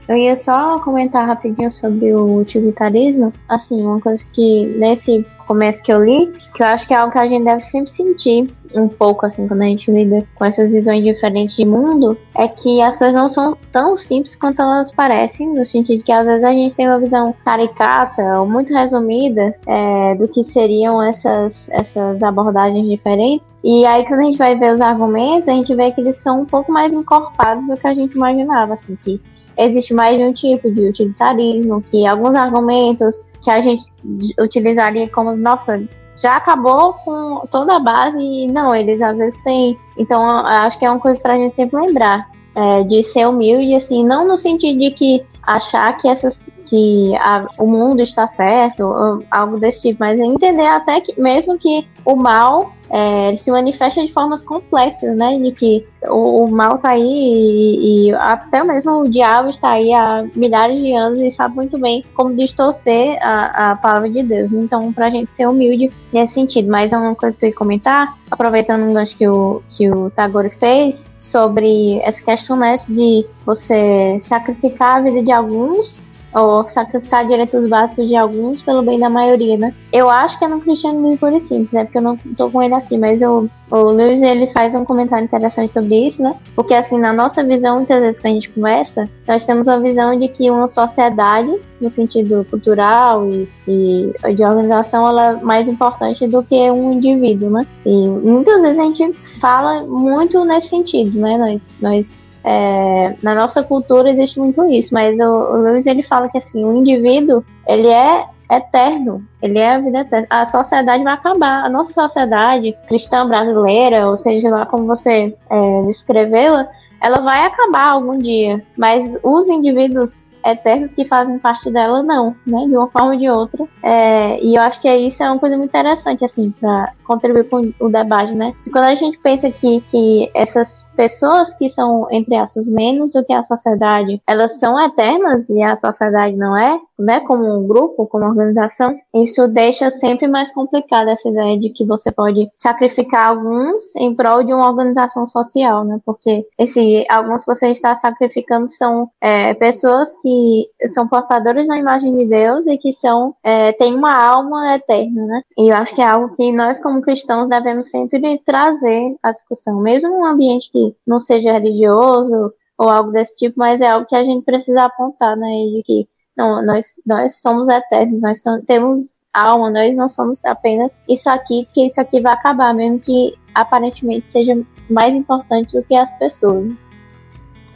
Eu ia só comentar rapidinho sobre o utilitarismo. Assim, uma coisa que nesse começo que eu li, que eu acho que é algo que a gente deve sempre sentir um pouco assim quando a gente lida com essas visões diferentes de mundo é que as coisas não são tão simples quanto elas parecem, no sentido que às vezes a gente tem uma visão caricata ou muito resumida é, do que seriam essas, essas abordagens diferentes. E aí quando a gente vai ver os argumentos, a gente vê que eles são um pouco mais encorpados do que a gente imaginava, assim, que existe mais de um tipo de utilitarismo, que alguns argumentos que a gente utilizaria como, nossa, já acabou com toda a base e não, eles às vezes têm. Então, acho que é uma coisa para a gente sempre lembrar. É, de ser humilde, assim, não no sentido de que achar que essas que a, o mundo está certo, algo desse tipo, mas entender até que mesmo que o mal é, se manifesta de formas complexas, né? De que o, o mal está aí e, e, até mesmo o diabo está aí há milhares de anos e sabe muito bem como distorcer a, a palavra de Deus. Então, para a gente ser humilde nesse sentido. Mas é uma coisa que eu ia comentar, aproveitando um gancho que o, que o Tagore fez, sobre essa questão né, de você sacrificar a vida de alguns ou sacrificar direitos básicos de alguns pelo bem da maioria, né? Eu acho que é no cristianismo puro e simples, né? porque eu não tô com ele aqui, mas eu, o Lewis ele faz um comentário interessante sobre isso, né? Porque assim, na nossa visão, muitas vezes que a gente conversa, nós temos uma visão de que uma sociedade, no sentido cultural e, e de organização, ela é mais importante do que um indivíduo, né? E muitas vezes a gente fala muito nesse sentido, né? Nós, nós é, na nossa cultura existe muito isso, mas o, o Lewis ele fala que assim, o indivíduo ele é eterno, ele é a vida eterna. A sociedade vai acabar. A nossa sociedade cristã brasileira, ou seja lá como você é, descrevê-la, ela vai acabar algum dia, mas os indivíduos eternos que fazem parte dela não, né, de uma forma ou de outra. É, e eu acho que isso é uma coisa muito interessante, assim, para contribuir com o debate, né? E quando a gente pensa que, que essas pessoas que são, entre aspas, menos do que a sociedade, elas são eternas e a sociedade não é, né, como um grupo, como organização, isso deixa sempre mais complicado essa ideia de que você pode sacrificar alguns em prol de uma organização social, né? Porque esse alguns que você está sacrificando são é, pessoas que são portadores da imagem de Deus e que são é, têm uma alma eterna, né? E eu acho que é algo que nós como cristãos devemos sempre trazer à discussão, mesmo num ambiente que não seja religioso ou algo desse tipo, mas é algo que a gente precisa apontar, né? De que não, nós, nós somos eternos, nós somos, temos alma, nós não somos apenas isso aqui, porque isso aqui vai acabar, mesmo que aparentemente seja mais importante do que as pessoas.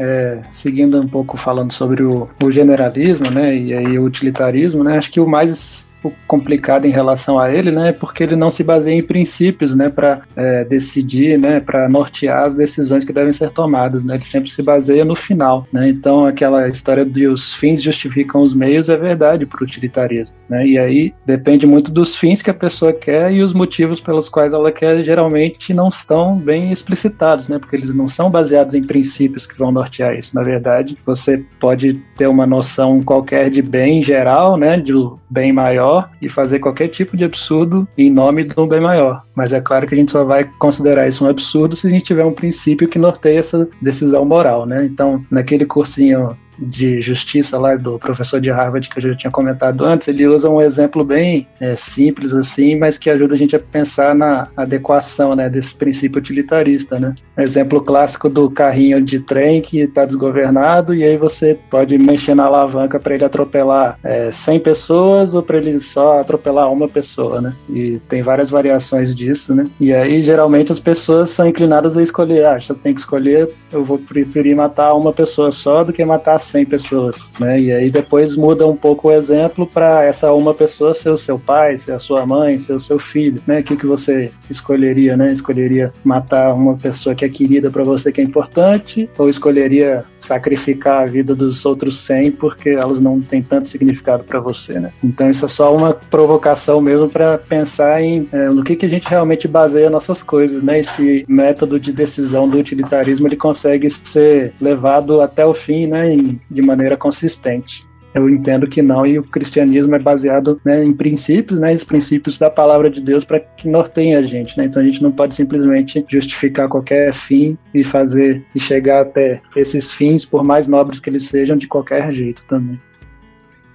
É, seguindo um pouco falando sobre o, o, generalismo, né, e aí o utilitarismo, né, acho que o mais complicado em relação a ele, né, porque ele não se baseia em princípios, né, para é, decidir, né, para nortear as decisões que devem ser tomadas, né, ele sempre se baseia no final, né, então aquela história de os fins justificam os meios é verdade para o utilitarismo, né, e aí depende muito dos fins que a pessoa quer e os motivos pelos quais ela quer geralmente não estão bem explicitados, né, porque eles não são baseados em princípios que vão nortear isso, na verdade você pode ter uma noção qualquer de bem geral, né, de bem maior e fazer qualquer tipo de absurdo em nome do bem maior. Mas é claro que a gente só vai considerar isso um absurdo se a gente tiver um princípio que norteia essa decisão moral, né? Então, naquele cursinho de justiça lá do professor de Harvard que eu já tinha comentado antes, ele usa um exemplo bem é, simples assim, mas que ajuda a gente a pensar na adequação né, desse princípio utilitarista. Né? Exemplo clássico do carrinho de trem que está desgovernado e aí você pode mexer na alavanca para ele atropelar é, 100 pessoas ou para ele só atropelar uma pessoa, né? E tem várias variações disso, né? E aí geralmente as pessoas são inclinadas a escolher, ah, eu tenho que escolher, eu vou preferir matar uma pessoa só do que matar 100 pessoas, né? E aí depois muda um pouco o exemplo para essa uma pessoa ser o seu pai, ser a sua mãe, ser o seu filho, né? O que, que você escolheria, né? Escolheria matar uma pessoa que é querida para você, que é importante, ou escolheria sacrificar a vida dos outros 100 porque elas não têm tanto significado para você, né? Então isso é só uma provocação mesmo para pensar em é, no que, que a gente realmente baseia nossas coisas, né? Esse método de decisão do utilitarismo ele consegue ser levado até o fim, né? Em de maneira consistente. Eu entendo que não, e o cristianismo é baseado né, em princípios, né, os princípios da palavra de Deus para que norteiem a gente. Né? Então a gente não pode simplesmente justificar qualquer fim e fazer e chegar até esses fins, por mais nobres que eles sejam, de qualquer jeito também.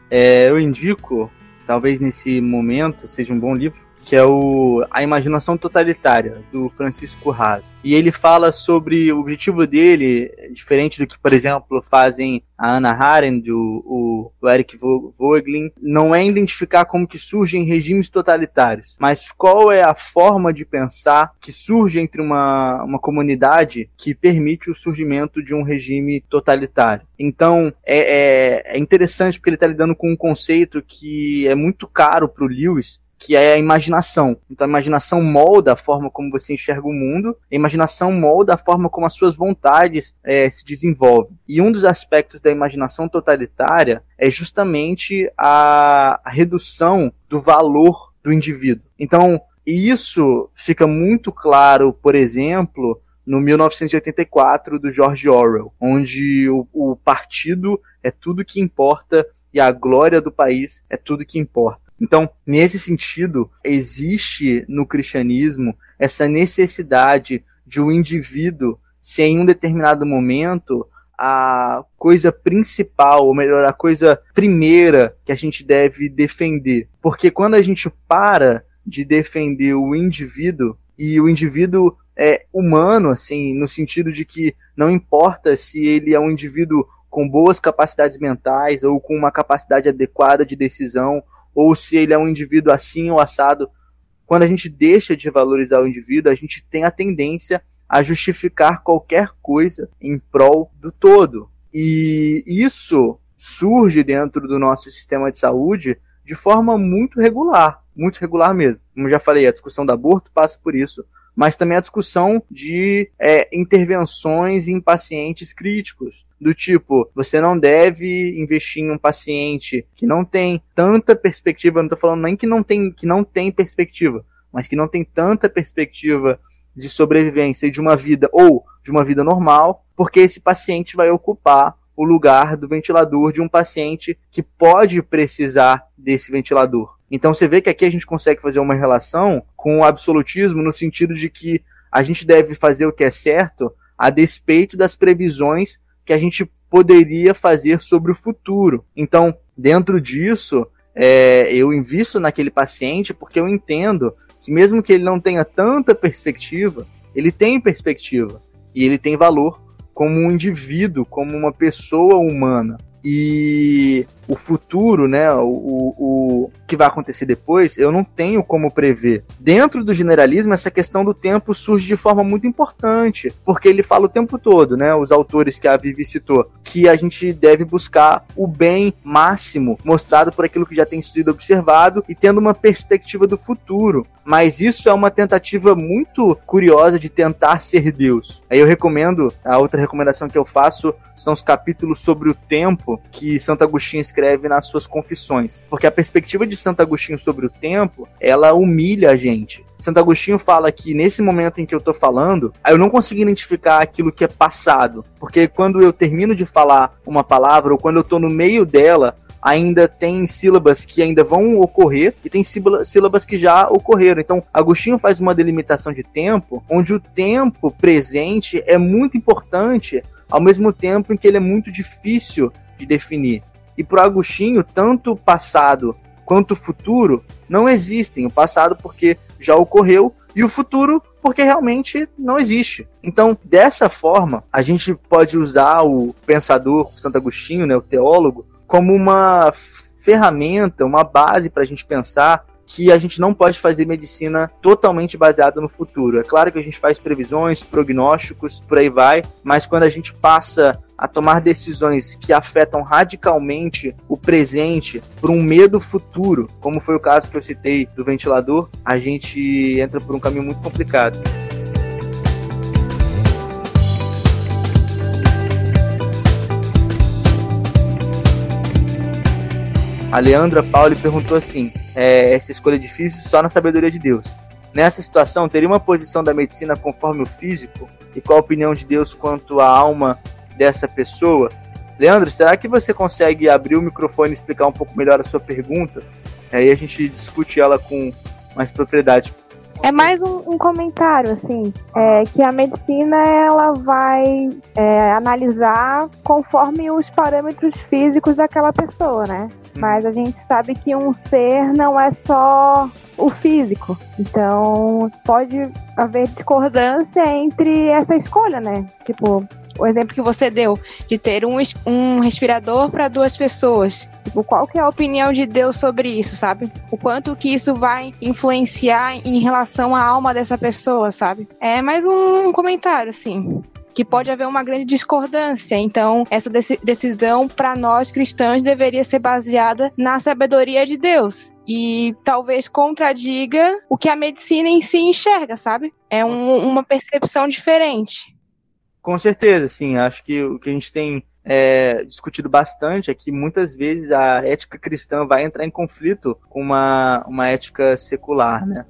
É, eu indico, talvez nesse momento seja um bom livro, que é o A Imaginação Totalitária, do Francisco Haas. E ele fala sobre o objetivo dele, diferente do que, por exemplo, fazem a Anna Arendt, o, o Eric Voegelin, não é identificar como que surgem regimes totalitários, mas qual é a forma de pensar que surge entre uma, uma comunidade que permite o surgimento de um regime totalitário. Então, é, é, é interessante porque ele está lidando com um conceito que é muito caro para o Lewis, que é a imaginação. Então a imaginação molda a forma como você enxerga o mundo, a imaginação molda a forma como as suas vontades é, se desenvolvem. E um dos aspectos da imaginação totalitária é justamente a, a redução do valor do indivíduo. Então, isso fica muito claro, por exemplo, no 1984 do George Orwell, onde o, o partido é tudo que importa e a glória do país é tudo que importa. Então, nesse sentido, existe no cristianismo essa necessidade de um indivíduo ser em um determinado momento a coisa principal, ou melhor, a coisa primeira que a gente deve defender. Porque quando a gente para de defender o indivíduo, e o indivíduo é humano, assim, no sentido de que não importa se ele é um indivíduo com boas capacidades mentais ou com uma capacidade adequada de decisão ou se ele é um indivíduo assim ou assado. Quando a gente deixa de valorizar o indivíduo, a gente tem a tendência a justificar qualquer coisa em prol do todo. E isso surge dentro do nosso sistema de saúde de forma muito regular, muito regular mesmo. Como já falei, a discussão do aborto passa por isso, mas também a discussão de é, intervenções em pacientes críticos do tipo, você não deve investir em um paciente que não tem tanta perspectiva, não tô falando nem que não tem, que não tem perspectiva, mas que não tem tanta perspectiva de sobrevivência de uma vida ou de uma vida normal, porque esse paciente vai ocupar o lugar do ventilador de um paciente que pode precisar desse ventilador. Então você vê que aqui a gente consegue fazer uma relação com o absolutismo no sentido de que a gente deve fazer o que é certo a despeito das previsões que a gente poderia fazer sobre o futuro. Então, dentro disso, é, eu invisto naquele paciente porque eu entendo que mesmo que ele não tenha tanta perspectiva, ele tem perspectiva e ele tem valor como um indivíduo, como uma pessoa humana. E o futuro, né, o, o, que vai acontecer depois, eu não tenho como prever. Dentro do generalismo, essa questão do tempo surge de forma muito importante, porque ele fala o tempo todo, né, os autores que a Vivi citou, que a gente deve buscar o bem máximo mostrado por aquilo que já tem sido observado e tendo uma perspectiva do futuro. Mas isso é uma tentativa muito curiosa de tentar ser Deus. Aí eu recomendo, a outra recomendação que eu faço são os capítulos sobre o tempo que Santo Agostinho escreve nas suas confissões. Porque a perspectiva de Santo Agostinho sobre o tempo, ela humilha a gente. Santo Agostinho fala que nesse momento em que eu tô falando, eu não consigo identificar aquilo que é passado. Porque quando eu termino de falar uma palavra, ou quando eu tô no meio dela, ainda tem sílabas que ainda vão ocorrer e tem sílabas que já ocorreram. Então, Agostinho faz uma delimitação de tempo, onde o tempo presente é muito importante, ao mesmo tempo em que ele é muito difícil de definir. E para Agostinho, tanto o passado quanto o futuro não existem. O passado porque já ocorreu e o futuro porque realmente não existe. Então, dessa forma, a gente pode usar o pensador Santo Agostinho, né, o teólogo, como uma ferramenta, uma base para a gente pensar que a gente não pode fazer medicina totalmente baseada no futuro. É claro que a gente faz previsões, prognósticos, por aí vai, mas quando a gente passa a tomar decisões que afetam radicalmente o presente por um medo futuro, como foi o caso que eu citei do ventilador, a gente entra por um caminho muito complicado. A Leandra Pauli perguntou assim: é, essa escolha difícil só na sabedoria de Deus. Nessa situação, teria uma posição da medicina conforme o físico? E qual a opinião de Deus quanto à alma dessa pessoa. Leandro, será que você consegue abrir o microfone e explicar um pouco melhor a sua pergunta? Aí a gente discute ela com mais propriedade. É mais um, um comentário, assim, é, que a medicina ela vai é, analisar conforme os parâmetros físicos daquela pessoa, né? Mas a gente sabe que um ser não é só o físico. Então, pode haver discordância entre essa escolha, né? Tipo, o exemplo que você deu de ter um, um respirador para duas pessoas. Tipo, qual que é a opinião de Deus sobre isso, sabe? O quanto que isso vai influenciar em relação à alma dessa pessoa, sabe? É mais um comentário, assim que pode haver uma grande discordância. Então, essa decisão para nós cristãos deveria ser baseada na sabedoria de Deus e talvez contradiga o que a medicina em si enxerga, sabe? É um, uma percepção diferente. Com certeza, sim. Acho que o que a gente tem é, discutido bastante é que muitas vezes a ética cristã vai entrar em conflito com uma, uma ética secular, né?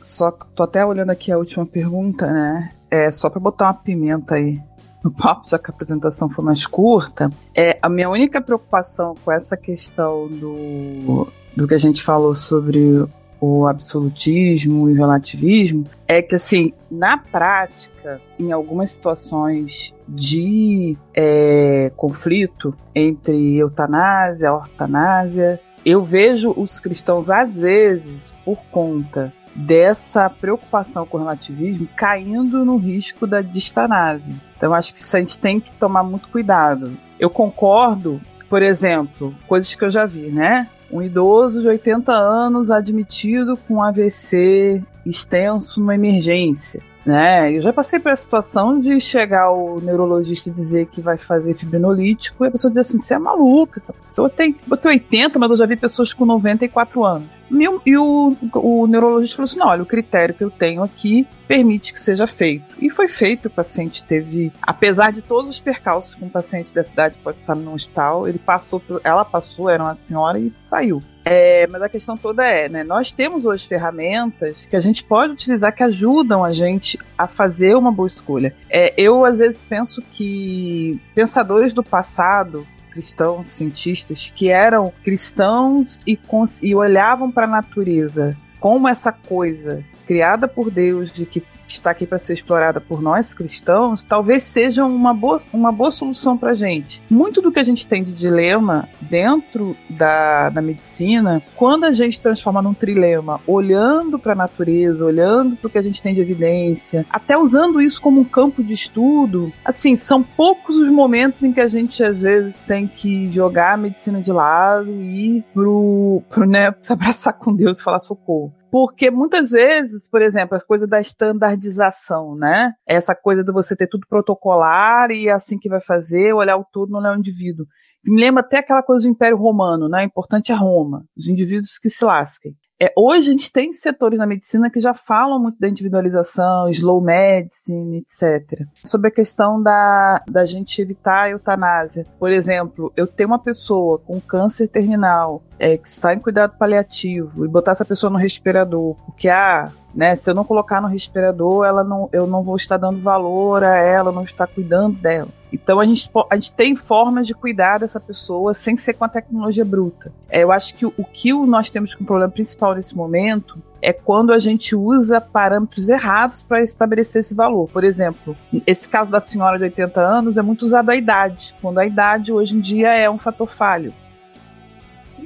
Só tô até olhando aqui a última pergunta, né? É só para botar uma pimenta aí no papo, já que a apresentação foi mais curta. É a minha única preocupação com essa questão do do que a gente falou sobre o absolutismo e o relativismo é que, assim, na prática, em algumas situações de é, conflito entre eutanásia e ortanásia, eu vejo os cristãos, às vezes, por conta dessa preocupação com o relativismo, caindo no risco da distanase. Então, acho que isso a gente tem que tomar muito cuidado. Eu concordo, por exemplo, coisas que eu já vi, né? Um idoso de 80 anos admitido com AVC extenso numa emergência. Né? Eu já passei por essa situação de chegar o neurologista e dizer que vai fazer fibrinolítico e a pessoa diz assim: você é maluca, essa pessoa tem. Eu tenho 80, mas eu já vi pessoas com 94 anos. E o, o neurologista falou assim: não, olha, o critério que eu tenho aqui permite que seja feito. E foi feito, o paciente teve, apesar de todos os percalços com o paciente dessa idade pode estar no hospital, ele passou, ela passou, era uma senhora e saiu. É, mas a questão toda é, né? Nós temos hoje ferramentas que a gente pode utilizar que ajudam a gente a fazer uma boa escolha. É, eu às vezes penso que pensadores do passado cristãos, cientistas, que eram cristãos e, e olhavam para a natureza como essa coisa criada por Deus de que está aqui para ser explorada por nós cristãos, talvez seja uma boa, uma boa solução para a gente. Muito do que a gente tem de dilema dentro da, da medicina, quando a gente transforma num trilema, olhando para a natureza, olhando para o que a gente tem de evidência, até usando isso como um campo de estudo, assim, são poucos os momentos em que a gente às vezes tem que jogar a medicina de lado e ir pro, pro né, se abraçar com Deus e falar socorro. Porque muitas vezes, por exemplo, a coisa da standardização, né? Essa coisa de você ter tudo protocolar e é assim que vai fazer, olhar o todo não é o indivíduo. Me lembra até aquela coisa do Império Romano, né? Importante é Roma, os indivíduos que se lasquem. É, hoje a gente tem setores na medicina que já falam muito da individualização, slow medicine, etc. Sobre a questão da, da gente evitar a eutanásia. Por exemplo, eu tenho uma pessoa com câncer terminal é, que está em cuidado paliativo e botar essa pessoa no respirador, porque ah, né, se eu não colocar no respirador, ela não, eu não vou estar dando valor a ela, não estar cuidando dela. Então a gente, a gente tem formas de cuidar dessa pessoa sem ser com a tecnologia bruta. É, eu acho que o, o que nós temos como problema principal nesse momento é quando a gente usa parâmetros errados para estabelecer esse valor. Por exemplo, esse caso da senhora de 80 anos é muito usado a idade, quando a idade hoje em dia é um fator falho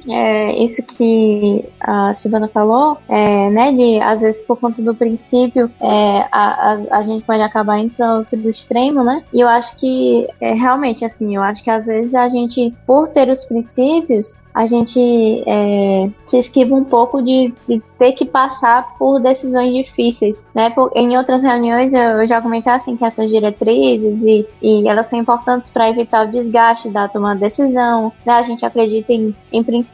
é, isso que a Silvana falou, é, né, de às vezes por conta do princípio é, a, a, a, gente pode acabar indo para outro extremo, né? E eu acho que é, realmente assim, eu acho que às vezes a gente, por ter os princípios, a gente é, se esquiva um pouco de, de, ter que passar por decisões difíceis, né? Por, em outras reuniões eu, eu, já comentei assim que essas diretrizes e, e elas são importantes para evitar o desgaste da tomada de decisão, né? A gente acredita em, em princípios,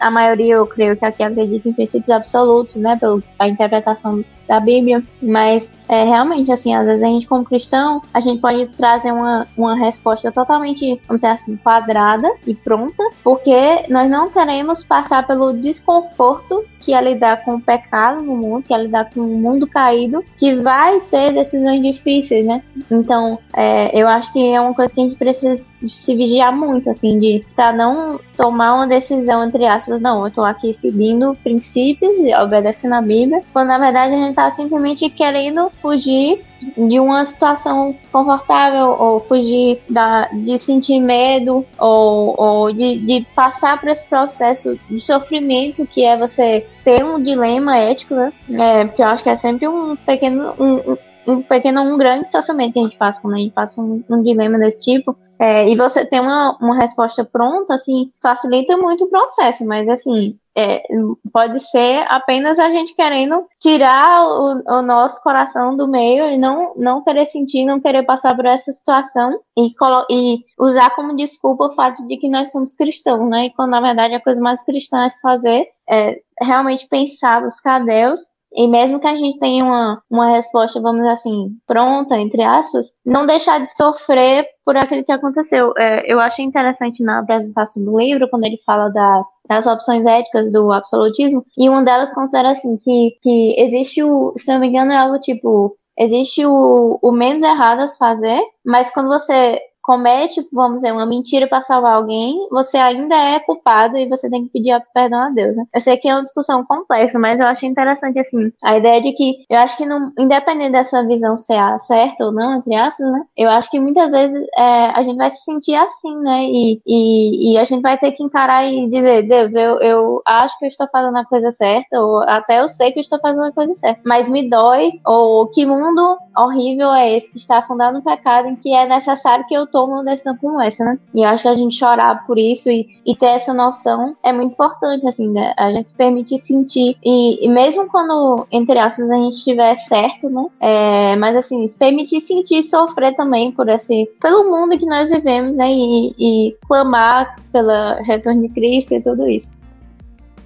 a maioria eu creio que aqui acredita em princípios absolutos, né? Pela interpretação da Bíblia, mas é, realmente, assim, às vezes a gente, como cristão, a gente pode trazer uma, uma resposta totalmente, vamos dizer assim, quadrada e pronta, porque nós não queremos passar pelo desconforto que é lidar com o pecado no mundo, que é lidar com o mundo caído, que vai ter decisões difíceis, né? Então, é, eu acho que é uma coisa que a gente precisa se vigiar muito, assim, de para não tomar uma decisão, entre aspas, não, eu tô aqui seguindo princípios e obedecendo a Bíblia, quando na verdade a gente está simplesmente querendo fugir de uma situação desconfortável ou fugir da, de sentir medo ou, ou de, de passar por esse processo de sofrimento que é você ter um dilema ético, né? É, porque eu acho que é sempre um pequeno, um, um pequeno, um grande sofrimento que a gente passa quando a gente passa um, um dilema desse tipo. É, e você ter uma, uma resposta pronta, assim, facilita muito o processo, mas assim, é, pode ser apenas a gente querendo tirar o, o, nosso coração do meio e não, não querer sentir, não querer passar por essa situação e, e usar como desculpa o fato de que nós somos cristãos, né? E quando na verdade a coisa mais cristã é se fazer é realmente pensar, buscar Deus e mesmo que a gente tenha uma, uma resposta, vamos assim, pronta, entre aspas, não deixar de sofrer por aquilo que aconteceu. É, eu achei interessante na apresentação do livro, quando ele fala da, das opções éticas do absolutismo, e uma delas considera assim, que, que existe o, se não me engano, é algo tipo, existe o, o menos errado a se fazer, mas quando você comete, vamos dizer, uma mentira para salvar alguém, você ainda é culpado e você tem que pedir perdão a Deus, né? Eu sei que é uma discussão complexa, mas eu achei interessante, assim, a ideia de que, eu acho que, não, independente dessa visão ser certa ou não, entre aspas, né? Eu acho que muitas vezes é, a gente vai se sentir assim, né? E, e, e, a gente vai ter que encarar e dizer, Deus, eu, eu acho que eu estou fazendo a coisa certa, ou até eu sei que eu estou fazendo a coisa certa, mas me dói, ou que mundo horrível é esse que está afundado no pecado em que é necessário que eu toma uma decisão como essa, né? E eu acho que a gente chorar por isso e, e ter essa noção é muito importante, assim, né? A gente se permitir sentir. E, e mesmo quando, entre aspas, a gente estiver certo, né? É, mas assim, se permitir sentir e sofrer também por esse. pelo mundo que nós vivemos, né? E, e clamar pela retorno de Cristo e tudo isso.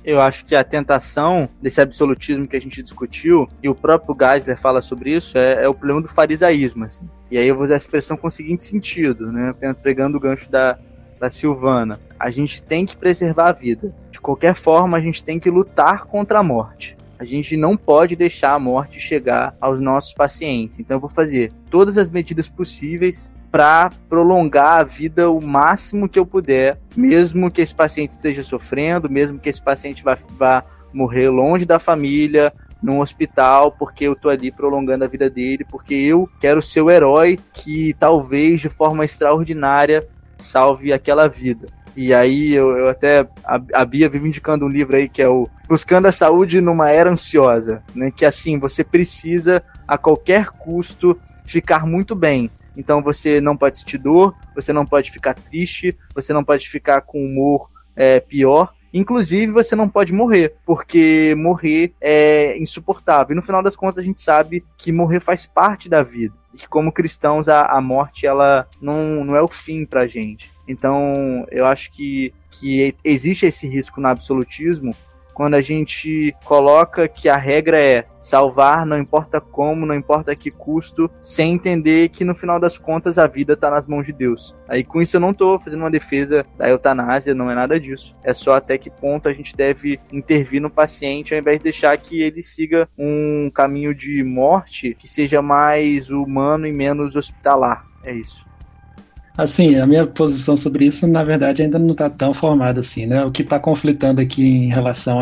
Eu acho que a tentação desse absolutismo que a gente discutiu, e o próprio Geisler fala sobre isso, é, é o problema do farisaísmo. Assim. E aí eu vou usar a expressão com o seguinte sentido, né? pegando o gancho da, da Silvana. A gente tem que preservar a vida. De qualquer forma, a gente tem que lutar contra a morte. A gente não pode deixar a morte chegar aos nossos pacientes. Então eu vou fazer todas as medidas possíveis para prolongar a vida o máximo que eu puder, mesmo que esse paciente esteja sofrendo, mesmo que esse paciente vá, vá morrer longe da família, num hospital, porque eu tô ali prolongando a vida dele, porque eu quero ser o herói que talvez de forma extraordinária salve aquela vida. E aí eu, eu até a, a, Bia vive indicando um livro aí que é o Buscando a Saúde numa Era Ansiosa, né? Que assim, você precisa a qualquer custo ficar muito bem. Então você não pode sentir dor, você não pode ficar triste, você não pode ficar com humor é, pior. Inclusive, você não pode morrer, porque morrer é insuportável. E no final das contas, a gente sabe que morrer faz parte da vida. E como cristãos, a, a morte ela não, não é o fim pra gente. Então, eu acho que, que existe esse risco no absolutismo, quando a gente coloca que a regra é salvar, não importa como, não importa a que custo, sem entender que no final das contas a vida está nas mãos de Deus. Aí com isso eu não estou fazendo uma defesa da eutanásia, não é nada disso. É só até que ponto a gente deve intervir no paciente ao invés de deixar que ele siga um caminho de morte que seja mais humano e menos hospitalar. É isso. Assim, a minha posição sobre isso, na verdade, ainda não está tão formada assim, né? O que está conflitando aqui em relação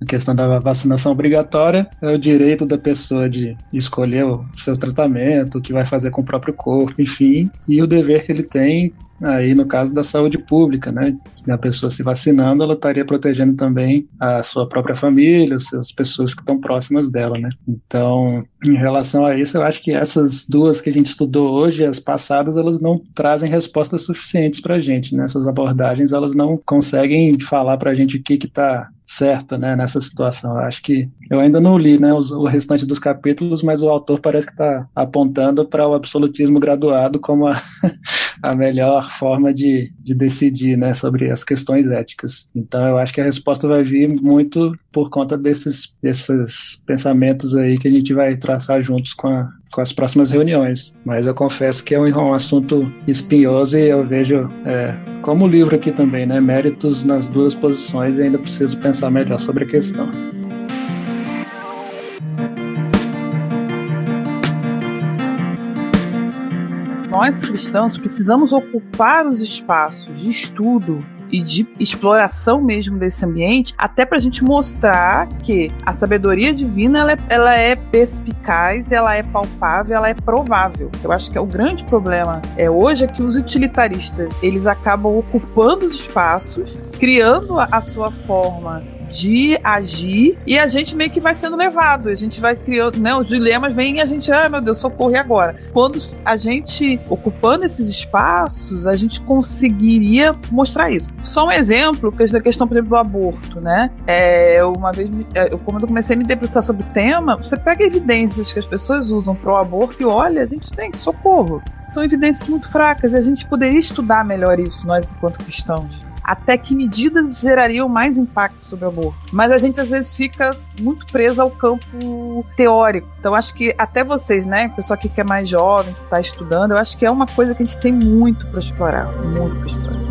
à questão da vacinação obrigatória é o direito da pessoa de escolher o seu tratamento, o que vai fazer com o próprio corpo, enfim, e o dever que ele tem aí no caso da saúde pública, né? Se a pessoa se vacinando, ela estaria protegendo também a sua própria família, as pessoas que estão próximas dela, né? Então, em relação a isso, eu acho que essas duas que a gente estudou hoje, as passadas, elas não trazem respostas suficientes para a gente, né? Essas abordagens, elas não conseguem falar para a gente o que está certo, né, nessa situação. Eu acho que eu ainda não li, né, o restante dos capítulos, mas o autor parece que está apontando para o absolutismo graduado como a, a melhor forma de, de decidir, né, sobre as questões éticas. Então, eu acho que a resposta vai vir muito por conta desses, desses pensamentos aí que a gente vai traçar juntos com a, com as próximas reuniões. Mas eu confesso que é um, um assunto espinhoso e eu vejo, é, como livro aqui também, né, méritos nas duas posições e ainda preciso pensar melhor sobre a questão. Nós cristãos precisamos ocupar os espaços de estudo e de exploração mesmo desse ambiente, até para a gente mostrar que a sabedoria divina ela é, ela é perspicaz, ela é palpável, ela é provável. Eu acho que é o grande problema é hoje é que os utilitaristas eles acabam ocupando os espaços, criando a, a sua forma de agir e a gente meio que vai sendo levado. A gente vai criando, né? Os dilemas vêm e a gente, ah, meu Deus, socorre agora. Quando a gente ocupando esses espaços, a gente conseguiria mostrar isso. Só um exemplo, que é a questão, por exemplo, do aborto, né? É, uma vez, é, eu, quando eu comecei a me debruçar sobre o tema, você pega evidências que as pessoas usam para o aborto e olha, a gente tem socorro. São evidências muito fracas e a gente poderia estudar melhor isso, nós enquanto cristãos até que medidas gerariam mais impacto sobre o aborto. Mas a gente às vezes fica muito preso ao campo teórico. Então acho que até vocês, né, pessoa que é mais jovem, que está estudando, eu acho que é uma coisa que a gente tem muito para explorar, muito para explorar.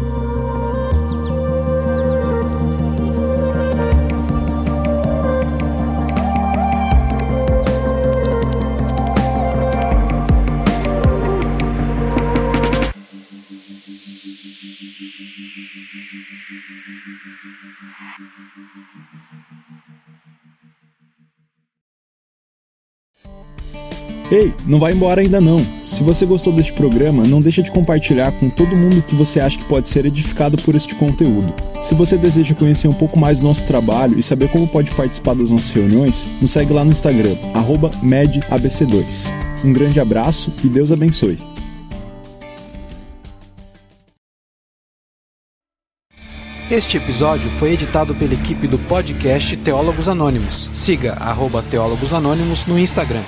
Ei, não vai embora ainda não. Se você gostou deste programa, não deixa de compartilhar com todo mundo que você acha que pode ser edificado por este conteúdo. Se você deseja conhecer um pouco mais do nosso trabalho e saber como pode participar das nossas reuniões, nos segue lá no Instagram, medabc2. Um grande abraço e Deus abençoe. Este episódio foi editado pela equipe do podcast Teólogos Anônimos. Siga arroba Teólogos Anônimos no Instagram.